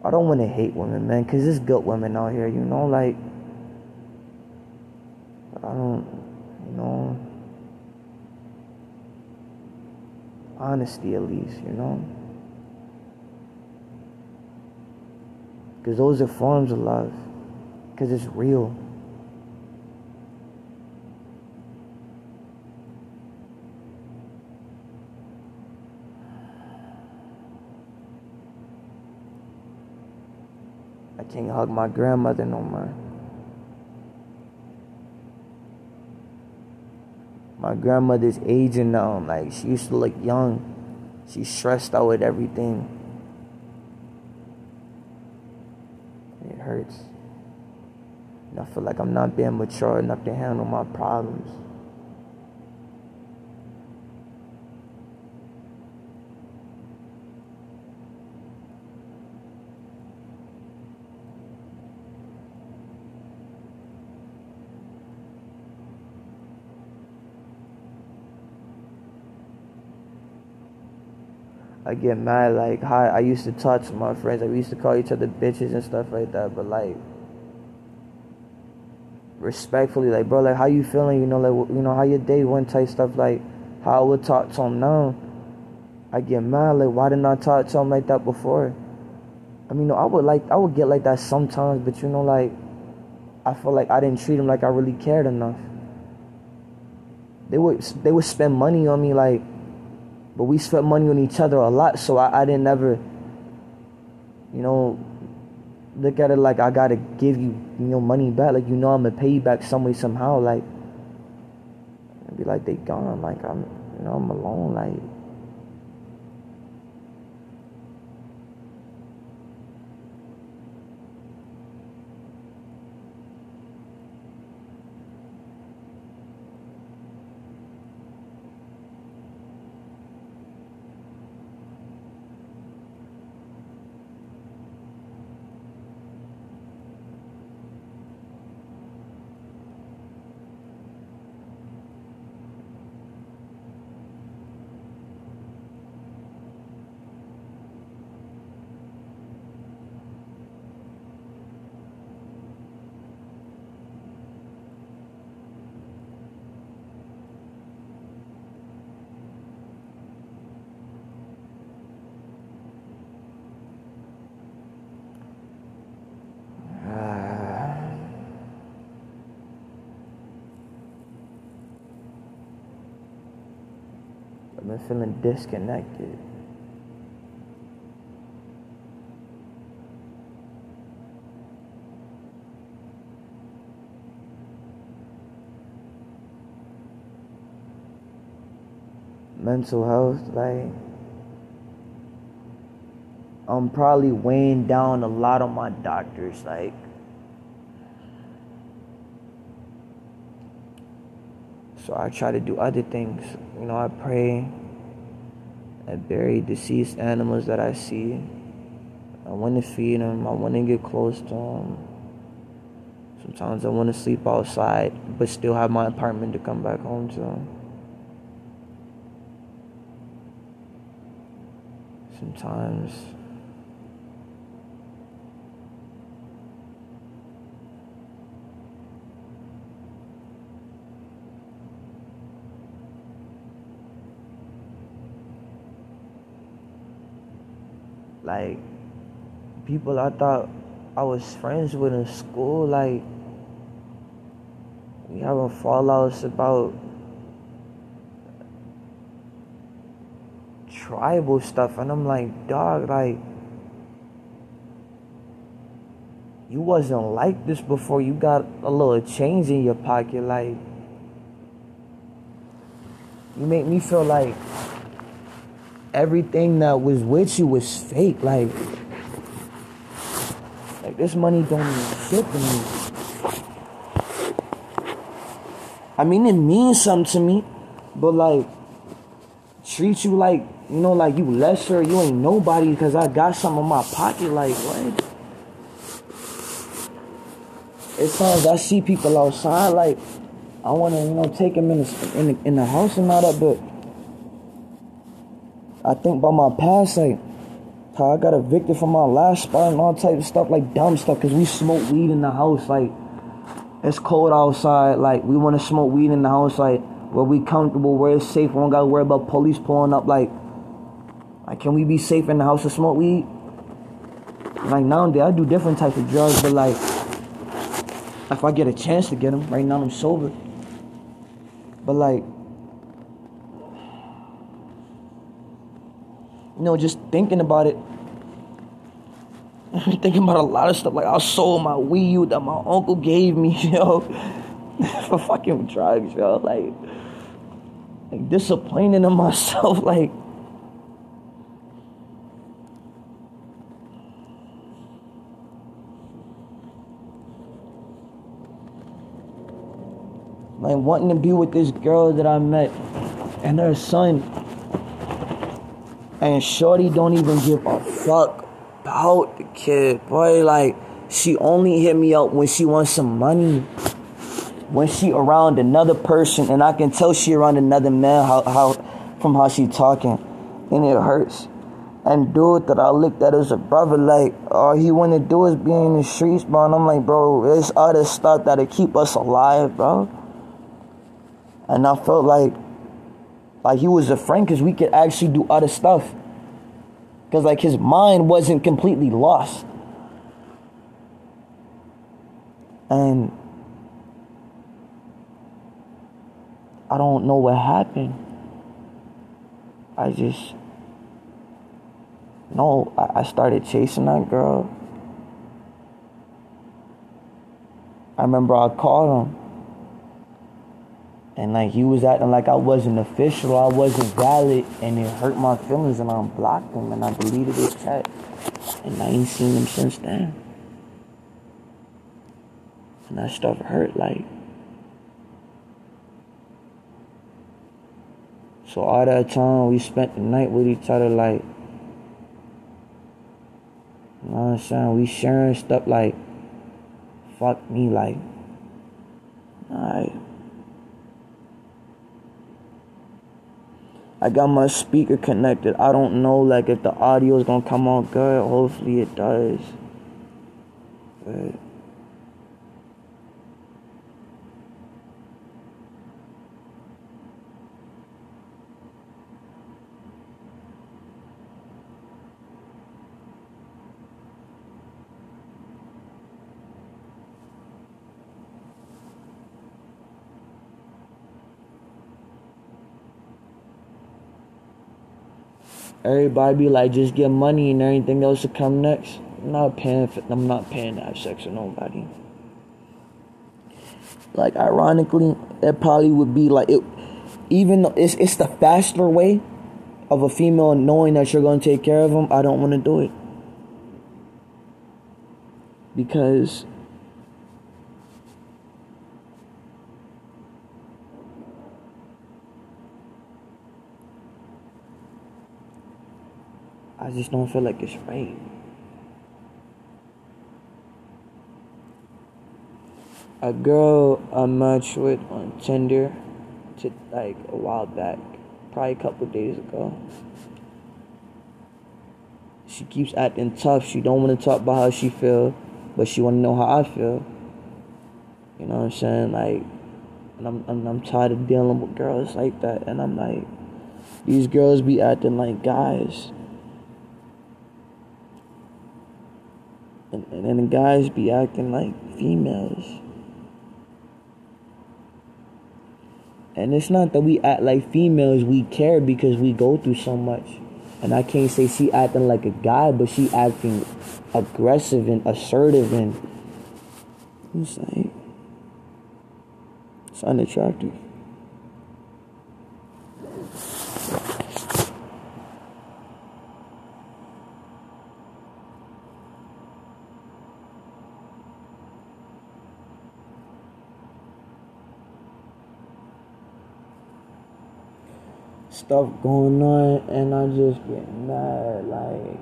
I don't want to hate women, man, because there's good women out here, you know, like, I don't, you know, honesty at least, you know. Because those are forms of love, because it's real. Can't hug my grandmother no more. My grandmother's aging now. Like she used to look young. She's stressed out with everything. It hurts. And I feel like I'm not being mature enough to handle my problems. I get mad like how I used to talk to my friends. Like we used to call each other bitches and stuff like that. But like respectfully, like bro, like how you feeling? You know, like you know how your day went type stuff. Like how I would talk to him now. I get mad like why didn't I talk to him like that before? I mean, no, I would like I would get like that sometimes, but you know, like I feel like I didn't treat him like I really cared enough. They would they would spend money on me like but we spent money on each other a lot, so I, I didn't ever, you know, look at it like I gotta give you, you know, money back. Like you know, I'm gonna pay you back some way somehow. Like, be like they gone. Like I'm, you know, I'm alone. Like. Feeling disconnected. Mental health, like, I'm probably weighing down a lot of my doctors, like, So I try to do other things. You know, I pray. I bury deceased animals that I see. I want to feed them. I want to get close to them. Sometimes I want to sleep outside, but still have my apartment to come back home to. Sometimes like people I thought I was friends with in school, like we having fallouts about tribal stuff. And I'm like, dog, like you wasn't like this before. You got a little change in your pocket, like you make me feel like everything that was with you was fake. Like, like this money don't mean shit to me. I mean, it means something to me, but like, treat you like you know, like you lesser, you ain't nobody because I got some in my pocket. Like what? It's times I see people outside, like I want to, you know, take them in the, in the, in the house and all that, but I think about my past, like how I got evicted from my last spot and all type of stuff, like dumb stuff, cause we smoke weed in the house, like it's cold outside, like we want to smoke weed in the house, like where we comfortable, where it's safe, we don't gotta worry about police pulling up, like, like can we be safe in the house to smoke weed? Like nowadays, I do different types of drugs, but like if I get a chance to get them, right now I'm sober, but like you know, just thinking about it. [laughs] thinking about a lot of stuff. Like I sold my weed that my uncle gave me, [laughs] yo, [laughs] for fucking drugs, yo. Like, like disappointing in myself, like. Like wanting to be with this girl that I met and her son and Shorty don't even give a fuck about the kid, boy. Like, she only hit me up when she wants some money. When she around another person, and I can tell she around another man how, how from how she talking, and it hurts. And dude that I looked at as a brother, like all he wanna do is be in the streets, bro. And I'm like, bro, it's other stuff that'll keep us alive, bro. And I felt like like he was a friend because we could actually do other stuff. Because like his mind wasn't completely lost. And I don't know what happened. I just no, I, I started chasing that girl. I remember I called him. And like he was acting like I wasn't official, I wasn't valid, and it hurt my feelings, and I blocked him, and I deleted his chat, and I ain't seen him since then. And that stuff hurt, like. So all that time we spent the night with each other, like, you know what I'm saying? We sharing stuff like, fuck me, like, alright. I got my speaker connected. I don't know like if the audio is gonna come out good. Hopefully it does. But everybody be like, just get money and everything else to come next. I'm not paying for, I'm not paying to have sex with nobody. Like ironically, it probably would be like it even though it's it's the faster way of a female knowing that you're to take care of them, I don't want to do it. Because I just don't feel like it's right. A girl I matched with on Tinder to like a while back, probably a couple days ago. She keeps acting tough. She don't want to talk about how she feel, but she want to know how I feel. You know what I'm saying? Like, and I'm, I'm I'm tired of dealing with girls like that. And I'm like, these girls be acting like guys. And, and then the guys be acting like females. And it's not that we act like females, we care because we go through so much. And I can't say she acting like a guy, but she acting aggressive and assertive and it's like it's unattractive. Stuff going on and I just get mad like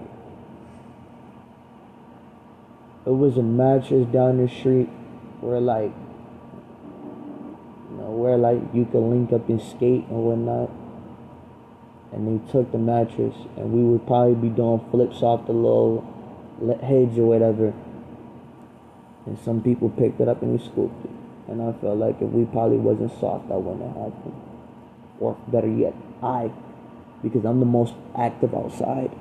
it was a mattress down the street where like you know where like you could link up and skate and whatnot and they took the mattress and we would probably be doing flips off the little hedge or whatever and some people picked it up and we scooped it and I felt like if we probably wasn't soft that wouldn't have happened or better yet I, because I'm the most active outside.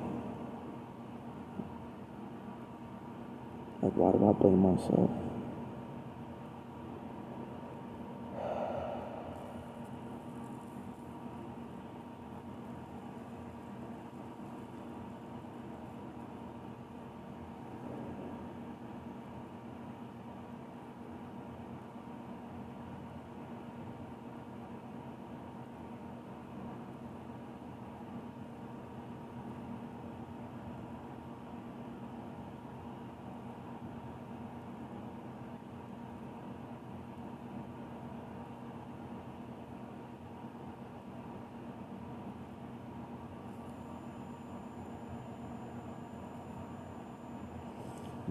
Like, why do I blame myself?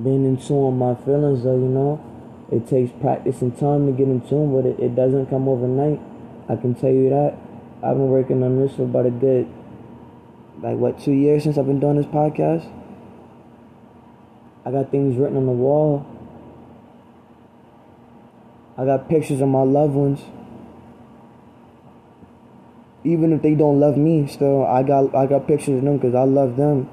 being tune my feelings though, you know. It takes practice and time to get in tune with it. It doesn't come overnight. I can tell you that. I've been working on this for about a good like what, two years since I've been doing this podcast. I got things written on the wall. I got pictures of my loved ones. Even if they don't love me, still I got I got pictures of them because I love them.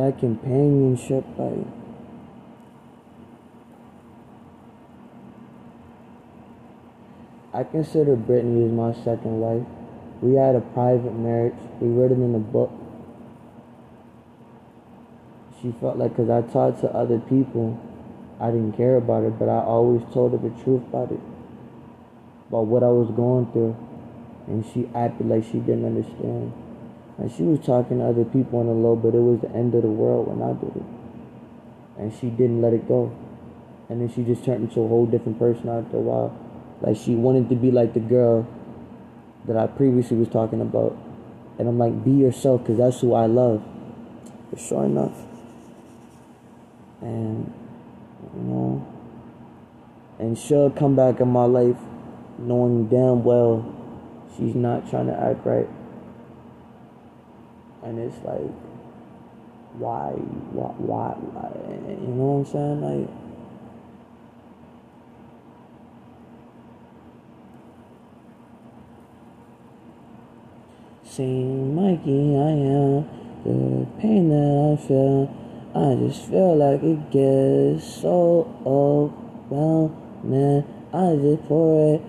That companionship, like I consider Brittany as my second wife. We had a private marriage. We wrote it in a book. She felt like because I talked to other people, I didn't care about her, but I always told her the truth about it, about what I was going through. And she acted like she didn't understand. And she was talking to other people on the low, but it was the end of the world when I did it. And she didn't let it go. And then she just turned into a whole different person after a while. Like she wanted to be like the girl that I previously was talking about. And I'm like, be yourself because that's who I love. But sure enough. And, you know, and she'll come back in my life knowing damn well she's not trying to act right. And it's like, why, why, why, why you know what I'm saying? Like, Sing Mikey, I am the pain that I feel. I just feel like it gets so overwhelming. I just pour it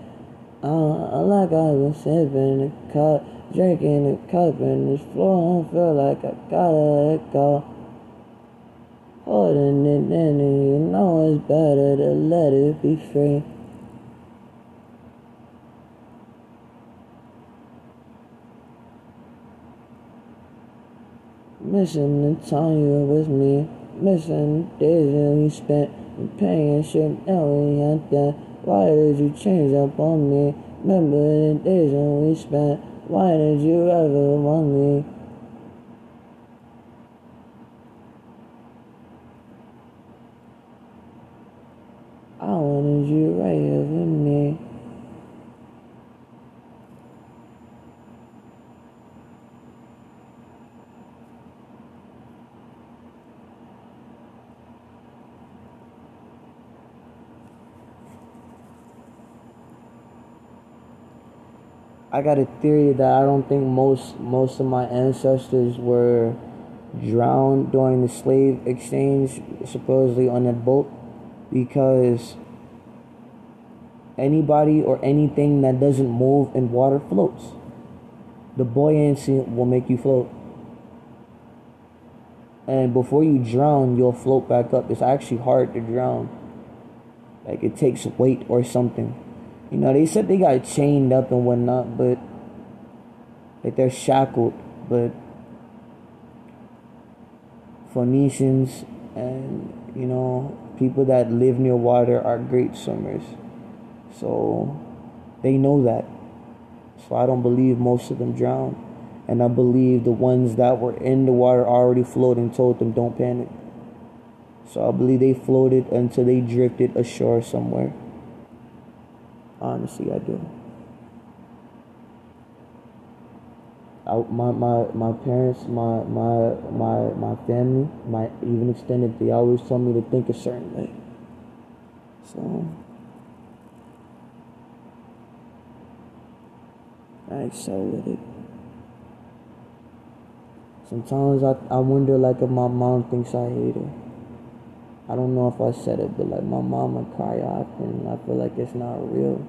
out like I was sipping a cup, drinking and this floor. I feel like I gotta let go. Holding it in, and you know it's better to let it be free. Missing the time you were with me. Missing the days that we spent. Paying shit now we had that. Why did you change up on me? Remember the days when we spent. Why did you ever want me? I wanted you right here with me. I got a theory that I don't think most most of my ancestors were drowned during the slave exchange, supposedly on a boat, because anybody or anything that doesn't move in water floats. The buoyancy will make you float. And before you drown, you'll float back up. It's actually hard to drown. Like it takes weight or something. You know, they said they got chained up and whatnot, but like they're shackled. But Phoenicians and you know people that live near water are great swimmers, so they know that. So I don't believe most of them drowned, and I believe the ones that were in the water already floating told them don't panic. So I believe they floated until they drifted ashore somewhere. Honestly, I do. I, my, my, my parents, my, my, my, my family, my even extended, they always told me to think a certain way. So, I excel with it. Sometimes I, I wonder like if my mom thinks I hate her. I don't know if I said it, but like my would cry often. I feel like it's not real.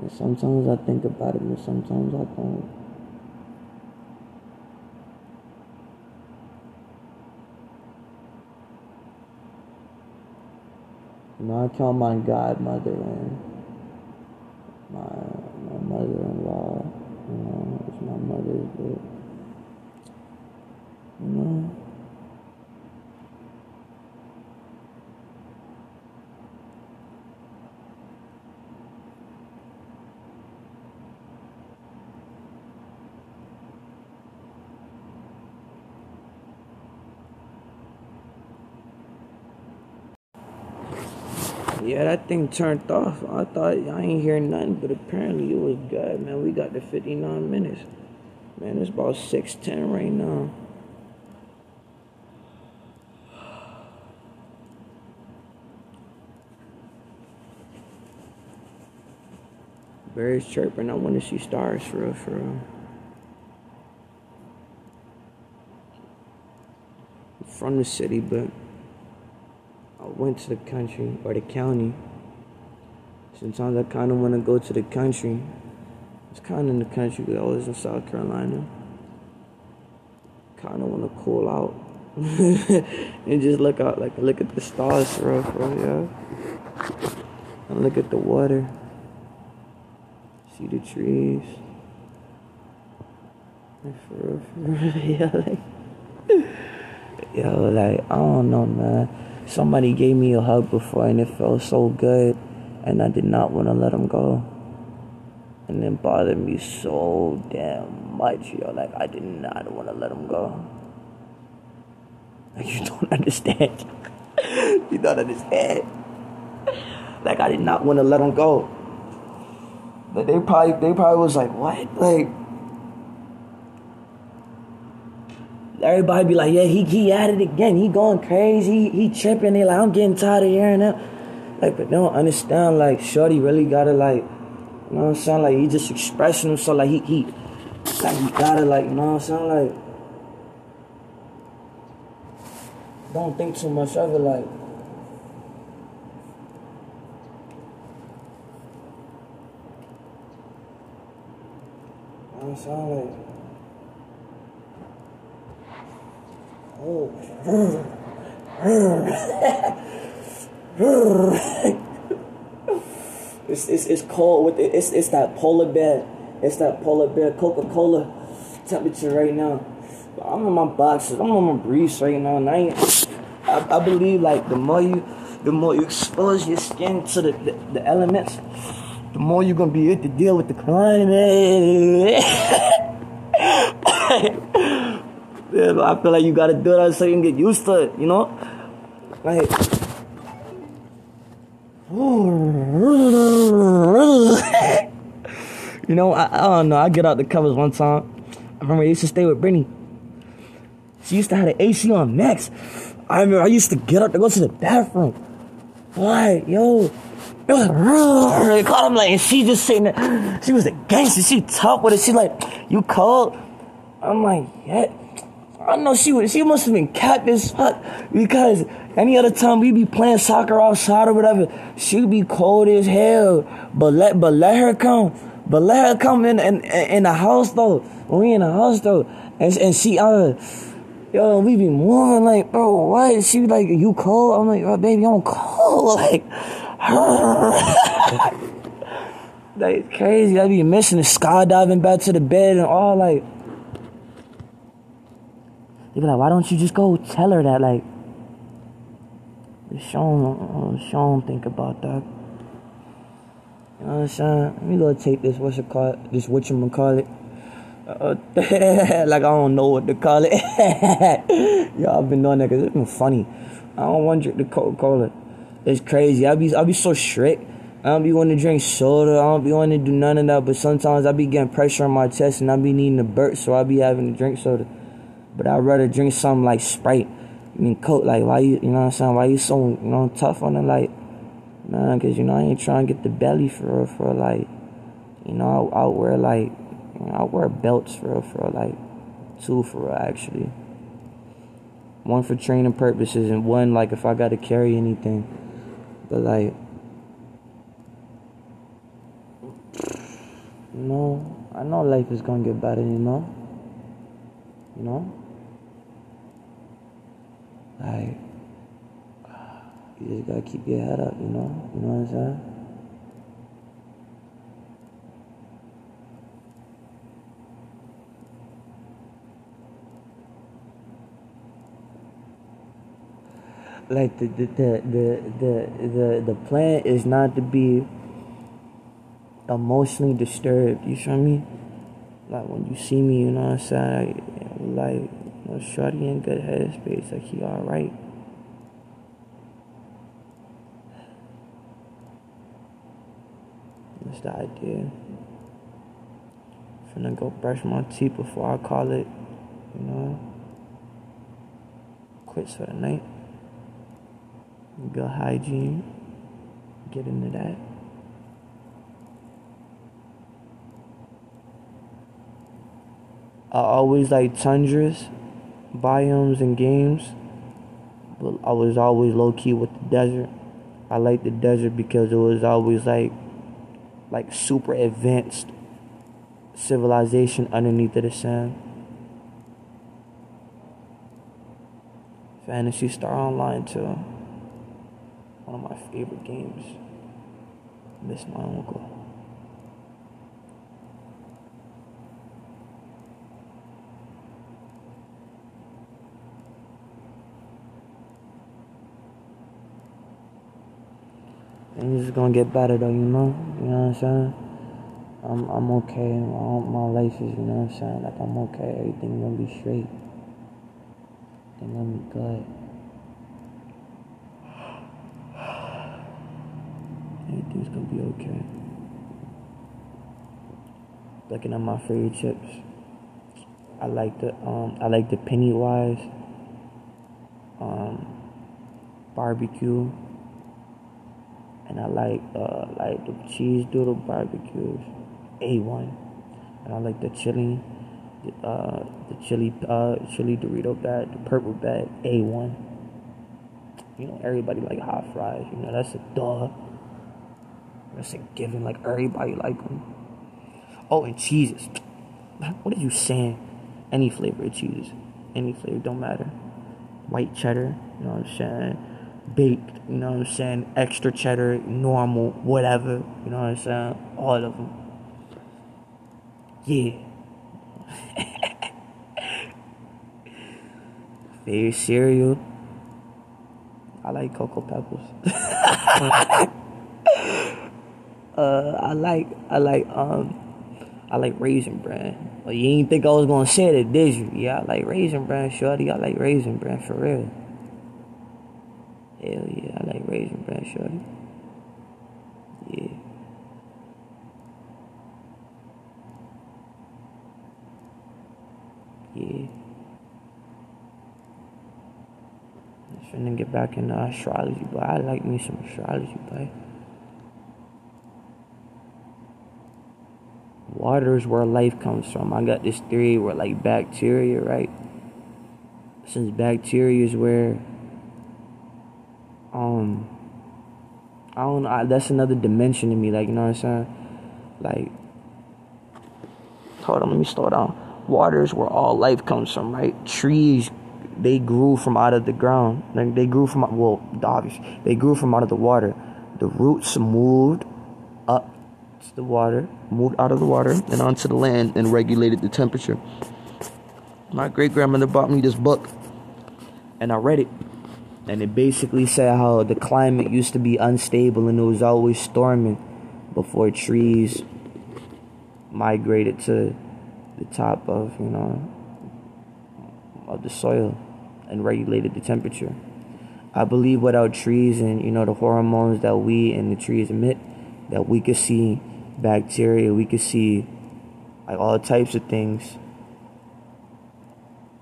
And sometimes I think about it, and sometimes I don't. You know, I call my godmother and my my mother-in-law. You know, it's my mother's, but you know. Yeah, that thing turned off. I thought I ain't hear nothing, but apparently it was good, man. We got to 59 minutes. Man, it's about 610 right now. Birds chirping. I want to see stars for real, for real. from the city, but I went to the country or the county. Sometimes I kind of want to go to the country. It's kind of in the country, but I was in South Carolina. Kind of want to cool out [laughs] and just look out, like look at the stars, real, for yeah. And look at the water. See the trees. Like for real, for real, [laughs] yeah, like. [laughs] Yo, like, I don't know, man. Somebody gave me a hug before and it felt so good, and I did not want to let him go. And it bothered me so damn much, yo. Like, I did not want to let him go. Like, [laughs] you don't understand. [laughs] you don't understand. Like, I did not want to let him go. But they probably, they probably was like, what? Like, everybody be like, yeah, he he at it again. He going crazy. He, he tripping. They like, I'm getting tired of hearing that. Like, but don't understand. Like, Shorty really gotta like, you know what I'm saying? Like, he just expressing himself. Like, he he, like he gotta like, you know what I'm saying? Like, don't think too much of it. Like. You know what I'm saying? Like, [laughs] it's, it's, it's cold with it. It's, it's that polar bear. It's that polar bear Coca Cola temperature right now. I'm in my boxes. I'm on my briefs right now. And I, ain't, I, I believe like the more you the more you expose your skin to the, the, the elements, the more you're gonna be able to deal with the climate. [laughs] Yeah, I feel like you gotta do that so you can get used to it, you know? Like [laughs] You know, I, I don't know, I get out the covers one time. I remember I used to stay with Brittany. She used to have the AC on max. I remember I used to get up to go to the bathroom. What, yo? It was like, caught him like, and she just sitting there. She was a gangster. She tough with it. She like, you cold? I'm like, yeah. I know she was, she must have been capped as fuck because any other time we'd be playing soccer outside or whatever, she'd be cold as hell. But let but let her come, but let her come in in, in the house though. We in the house though, and and she uh. Yo, we be moving like, bro, what? She be like, you cold? I'm like, oh, baby, I'm cold. [laughs] Like, [laughs] like crazy. I be missing the skydiving back to the bed and all like. They be like, why don't you just go tell her that? Like, Sean, she don't think about that. You know what I'm saying? Let me go take this, what's it called? This whatchamacallit. Uh, [laughs] like, I don't know what to call it. [laughs] Y'all been doing that because it's been funny. I don't want to drink the Coca Cola. It's crazy. I be, I be so strict. I don't be wanting to drink soda. I don't be wanting to do none of that. But sometimes I be getting pressure on my chest and I be needing to burp, so I be having to drink soda. But I'd rather drink something like Sprite. I mean, Coke. Like, why you, you know what I'm saying? Why you so, you know, tough on it? Like, man, because, you know, I ain't trying to get the belly for real, for like, you know, I, I wear like, you know, I wear belts for real, for like, two for real, actually. One for training purposes and one, like, if I got to carry anything. But, like, you know, I know life is gonna get better, you know? You know? Like, you just gotta keep your head up, you know? You know what I'm saying? Like the the, the the the the the plan is not to be emotionally disturbed. You feel me? Like when you see me, you know what I'm saying? Like, know, Shorty in good headspace, like he alright. That's the idea. I'm finna go brush my teeth before I call it, you know, quits for the night. Good hygiene. Get into that. I always like tundras, biomes, and games. but I was always low key with the desert. I like the desert because it was always like like super advanced civilization underneath of the sand. Phantasy Star Online 2. One of my favorite games. Miss my uncle. And it's gonna get better though, you know? You know what I'm saying? I'm I'm okay. My, my life is, you know what I'm saying? Like I'm okay. Everything gonna be straight. Everything gonna be good. Everything's gonna be okay. Looking at my favorite chips. I like the um I like the Pennywise um barbecue and I like uh, like the cheese doodle barbecues, a one, and I like the chili, uh, the chili uh, chili Dorito bag, the purple bag, a one. You know everybody like hot fries. You know that's a duh. That's a given. Like everybody like them. Oh, and cheeses. [tsk] What are you saying? Any flavor of cheese, any flavor don't matter. White cheddar. You know what I'm saying baked, you know what I'm saying? Extra cheddar, normal, whatever, you know what I'm saying? All of them. Yeah. [laughs] Favorite cereal? I like Cocoa Pebbles. [laughs] uh, I like, I like, um, I like Raisin Bran. Well, you ain't think I was gonna say that, did you? Yeah, I like Raisin Bran, shorty. I like Raisin Bran for real. Hell yeah, I like Raisin Bran Shorty. Yeah. Yeah. I'm trying to get back into astrology, but I like me some astrology, but water is where life comes from. I got this theory where like bacteria, right? Since bacteria is where um I don't know, that's another dimension to me, like you know what I'm saying? Like hold on, let me slow down. Waters where all life comes from, right? Trees they grew from out of the ground. Like they grew from well, obvious. They grew from out of the water. The roots moved up to the water, moved out of the water and onto the land and regulated the temperature. My great grandmother bought me this book and I read it and it basically said how the climate used to be unstable and it was always storming before trees migrated to the top of you know of the soil and regulated the temperature. I believe without trees and you know the hormones that we and the trees emit, that we could see bacteria, we could see like all types of things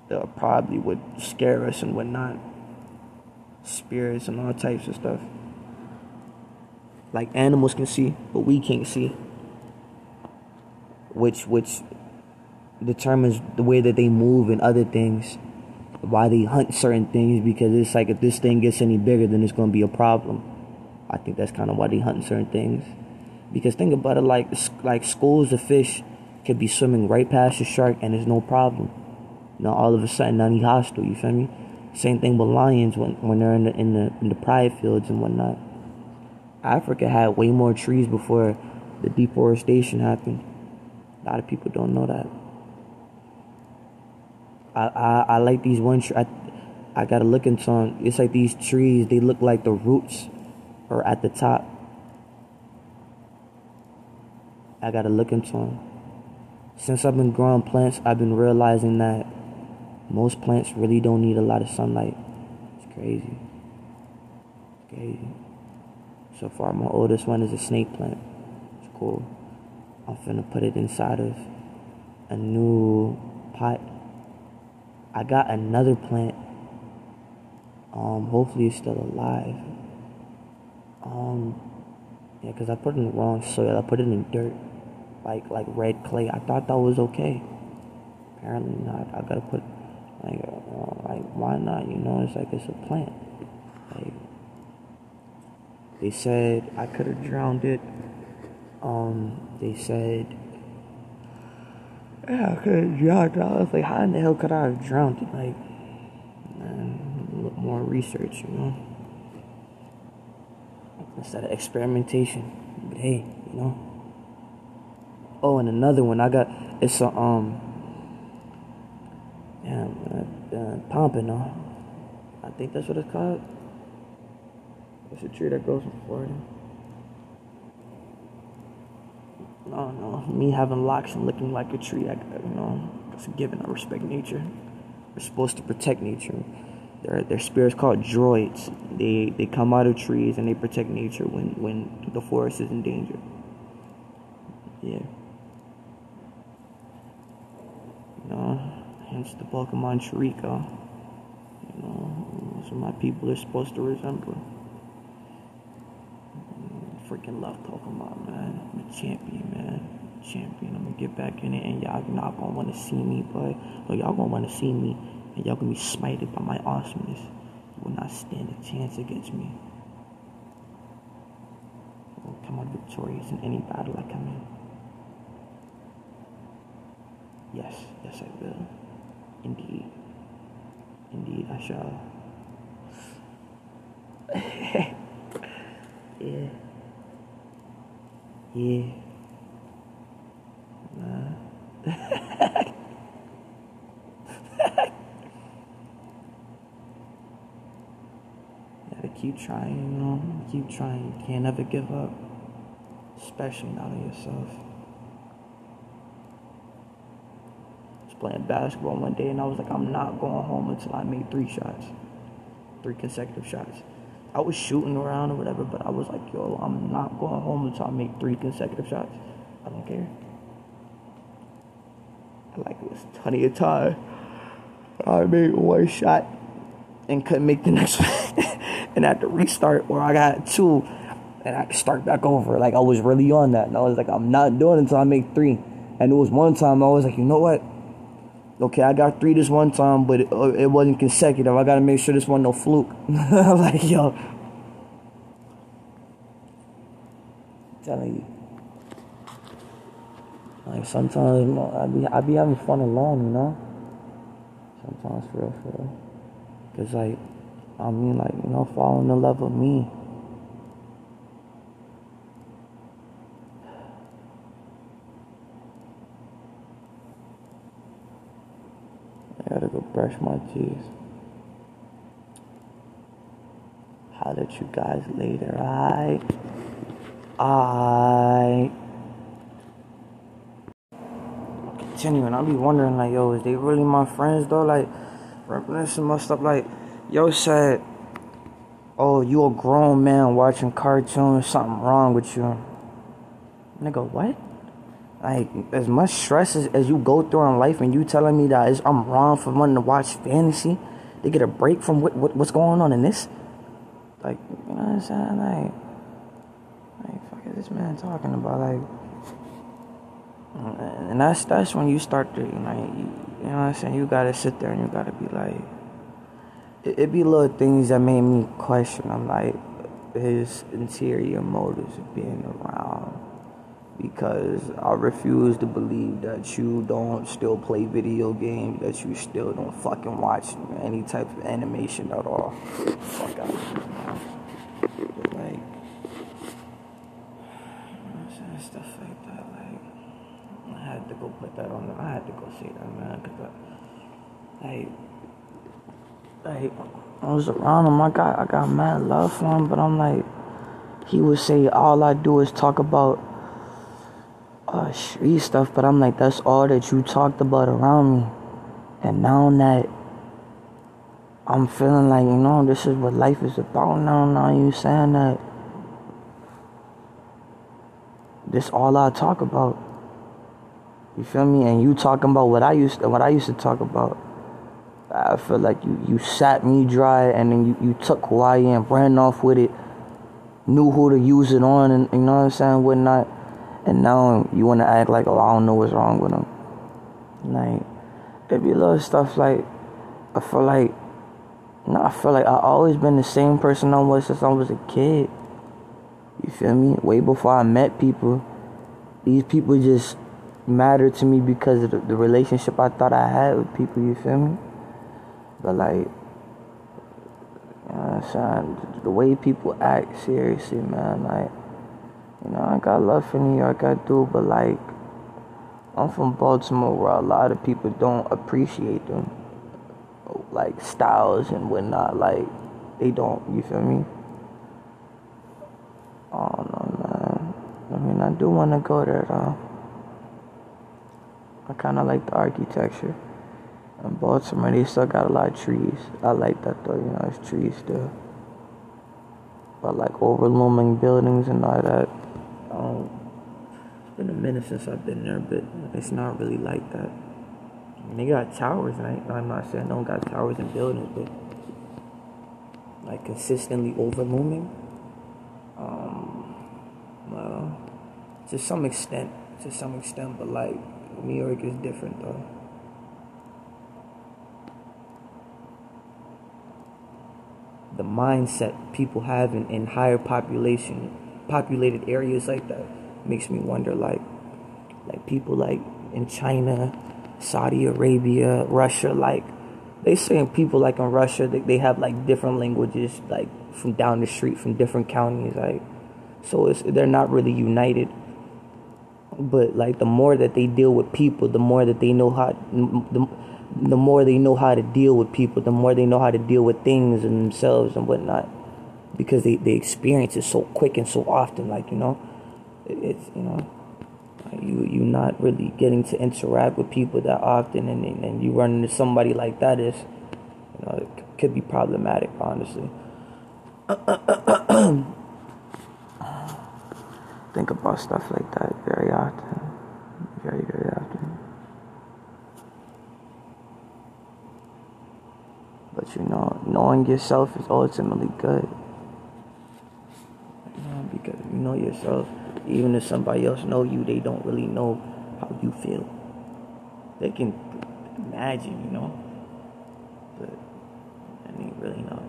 that probably would scare us and whatnot spirits and all types of stuff. Like animals can see, but we can't see. Which which determines the way that they move and other things. Why they hunt certain things because it's like if this thing gets any bigger then it's gonna be a problem. I think that's kind of why they hunt certain things. Because think about it like like schools of fish could be swimming right past the shark and there's no problem. Now all of a sudden now he hostile, you feel me? Same thing with lions when, when they're in the, in the in the pride fields and whatnot. Africa had way more trees before the deforestation happened. A lot of people don't know that. I I, I like these one I, I gotta look into them. It's like these trees. They look like the roots are at the top. I gotta look into them. Since I've been growing plants, I've been realizing that most plants really don't need a lot of sunlight. It's crazy. It's crazy. So far, my oldest one is a snake plant. It's cool. I'm finna put it inside of a new pot. I got another plant. Um, hopefully it's still alive. Um, yeah, cause I put it in the wrong soil. I put it in dirt, like like red clay. I thought that was okay. Apparently not. I gotta put like, uh, like why not? You know, it's like it's a plant. They said I could have drowned it. Um, they said, yeah, I could have drowned it. I was like, how in the hell could I have drowned it? Like, man, a little more research, you know? Instead of experimentation. But hey, you know? Oh, and another one, I got, it's a, um, yeah, uh, uh, pompano. I think that's what it's called. It's a tree that grows in Florida. No, no. Me having locks and looking like a tree, I, you know, it's a given. I respect nature. We're supposed to protect nature. Their their spirits called dryads. They they come out of trees and they protect nature when when the forest is in danger. Yeah. You hence the Pokemon Chikorita. You know, what my people They're supposed to resemble freaking love Pokemon, man. I'm a champion, man. Champion. I'm gonna get back in it, and y'all not gonna wanna see me, but but y'all gonna wanna see me, and y'all gonna be smited by my awesomeness. You will not stand a chance against me. I will come out victorious in any battle I come in. Yes, yes, I will. Indeed. Indeed, I shall. [laughs] yeah. Yeah. Nah. [laughs] Gotta keep trying, you know. Keep trying. You can't ever give up. Especially not on yourself. I was playing basketball one day and I was like, I'm not going home until I make three shots. Three consecutive shots. I was shooting around or whatever, but I was like, yo, I'm not going home until I make three consecutive shots. I don't care. Like it was plenty of time. I made one shot and couldn't make the [laughs] next one. and I had to restart or I got two and I to start back over. Like I was really on that. And I was like, I'm not doing it until I make three. And it was one time I was like, you know what? Okay, I got three this one time, but it, uh, it wasn't consecutive. I gotta make sure this one no fluke. [laughs] Like, yo, telling you. Like sometimes you know, I be I be having fun alone, you know. Sometimes for real, for real. Cause like, I mean, like you know, falling in love with me. Gotta go brush my teeth. Holler at you guys later, I. I. Continuing, I'll be wondering, like, yo, is they really my friends, though? Like, reminiscing my stuff, like, yo said, oh, you a grown man watching cartoons, something wrong with you. Nigga, what? Like as much stress as, as you go through in life and you telling me that I'm wrong for wanting to watch fantasy to get a break from what, what what's going on in this? Like you know what I'm saying? Like like fuck is this man talking about? Like and that's that's when you start to you know you, you know what I'm saying? You gotta sit there and you gotta be like it, it be little things that made me question. I'm like his interior motives of being around because I refuse to believe that you don't still play video games, that you still don't fucking watch any type of animation at all. Fuck out like, stuff like that. Like, I had to go put that on. I had to go see that man, cause I, like, like I was around him. I got I got mad love for him, but I'm like, he would say all I do is talk about uh, street stuff, but I'm like, that's all that you talked about around me. And now that I'm feeling like, you know, this is what life is about now, now you saying that this all I talk about. You feel me? And you talking about what I used to, what I used to talk about. I feel like you, you sat me dry and then you, you took who I am, ran off with it, knew who to use it on and you know what I'm saying, whatnot and now you want to act like, oh, I don't know what's wrong with him. Like, it be little stuff like, I feel like, no, I feel like I always been the same person I was since I was a kid. You feel me? Way before I met people, these people just mattered to me because of the, the relationship I thought I had with people. You feel me? But like, you know what I'm saying? The way people act, seriously, man. Like, you know, I got love for New York, I do, but like, I'm from Baltimore where a lot of people don't appreciate them, like styles and whatnot. Like, they don't. You feel me? Oh no, man. I mean, I do want to go there though. I kind of like the architecture. In Baltimore, they still got a lot of trees. I like that though. You know, it's trees still. But like overlooming buildings and all that. It's been a minute since I've been there, but it's not really like that. I mean, they got towers, right? I'm not saying one got towers and buildings, but like consistently overlooming. Um, well, to some extent, to some extent, but like New York is different though. The mindset people have in, in higher population, populated areas like that makes me wonder like like people like in China, Saudi Arabia, Russia, like they saying people like in Russia they, they have like different languages like from down the street from different counties like so it's they're not really united. But like the more that they deal with people the more that they know how the, the more they know how to deal with people the more they know how to deal with things and themselves and whatnot because they, they experience it so quick and so often like you know it's you know you you're not really getting to interact with people that often and and you run into somebody like that is you know it could be problematic honestly. [coughs] Think about stuff like that very often. Very very often. But you know knowing yourself is ultimately good because uh, you know yourself even if somebody else know you, they don't really know how you feel. They can imagine, you know, but I ain't really not.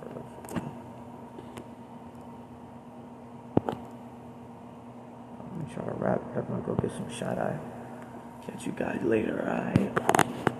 For real, for real. I'm gonna try to wrap gonna go get some shot eye. Catch you guys later, alright?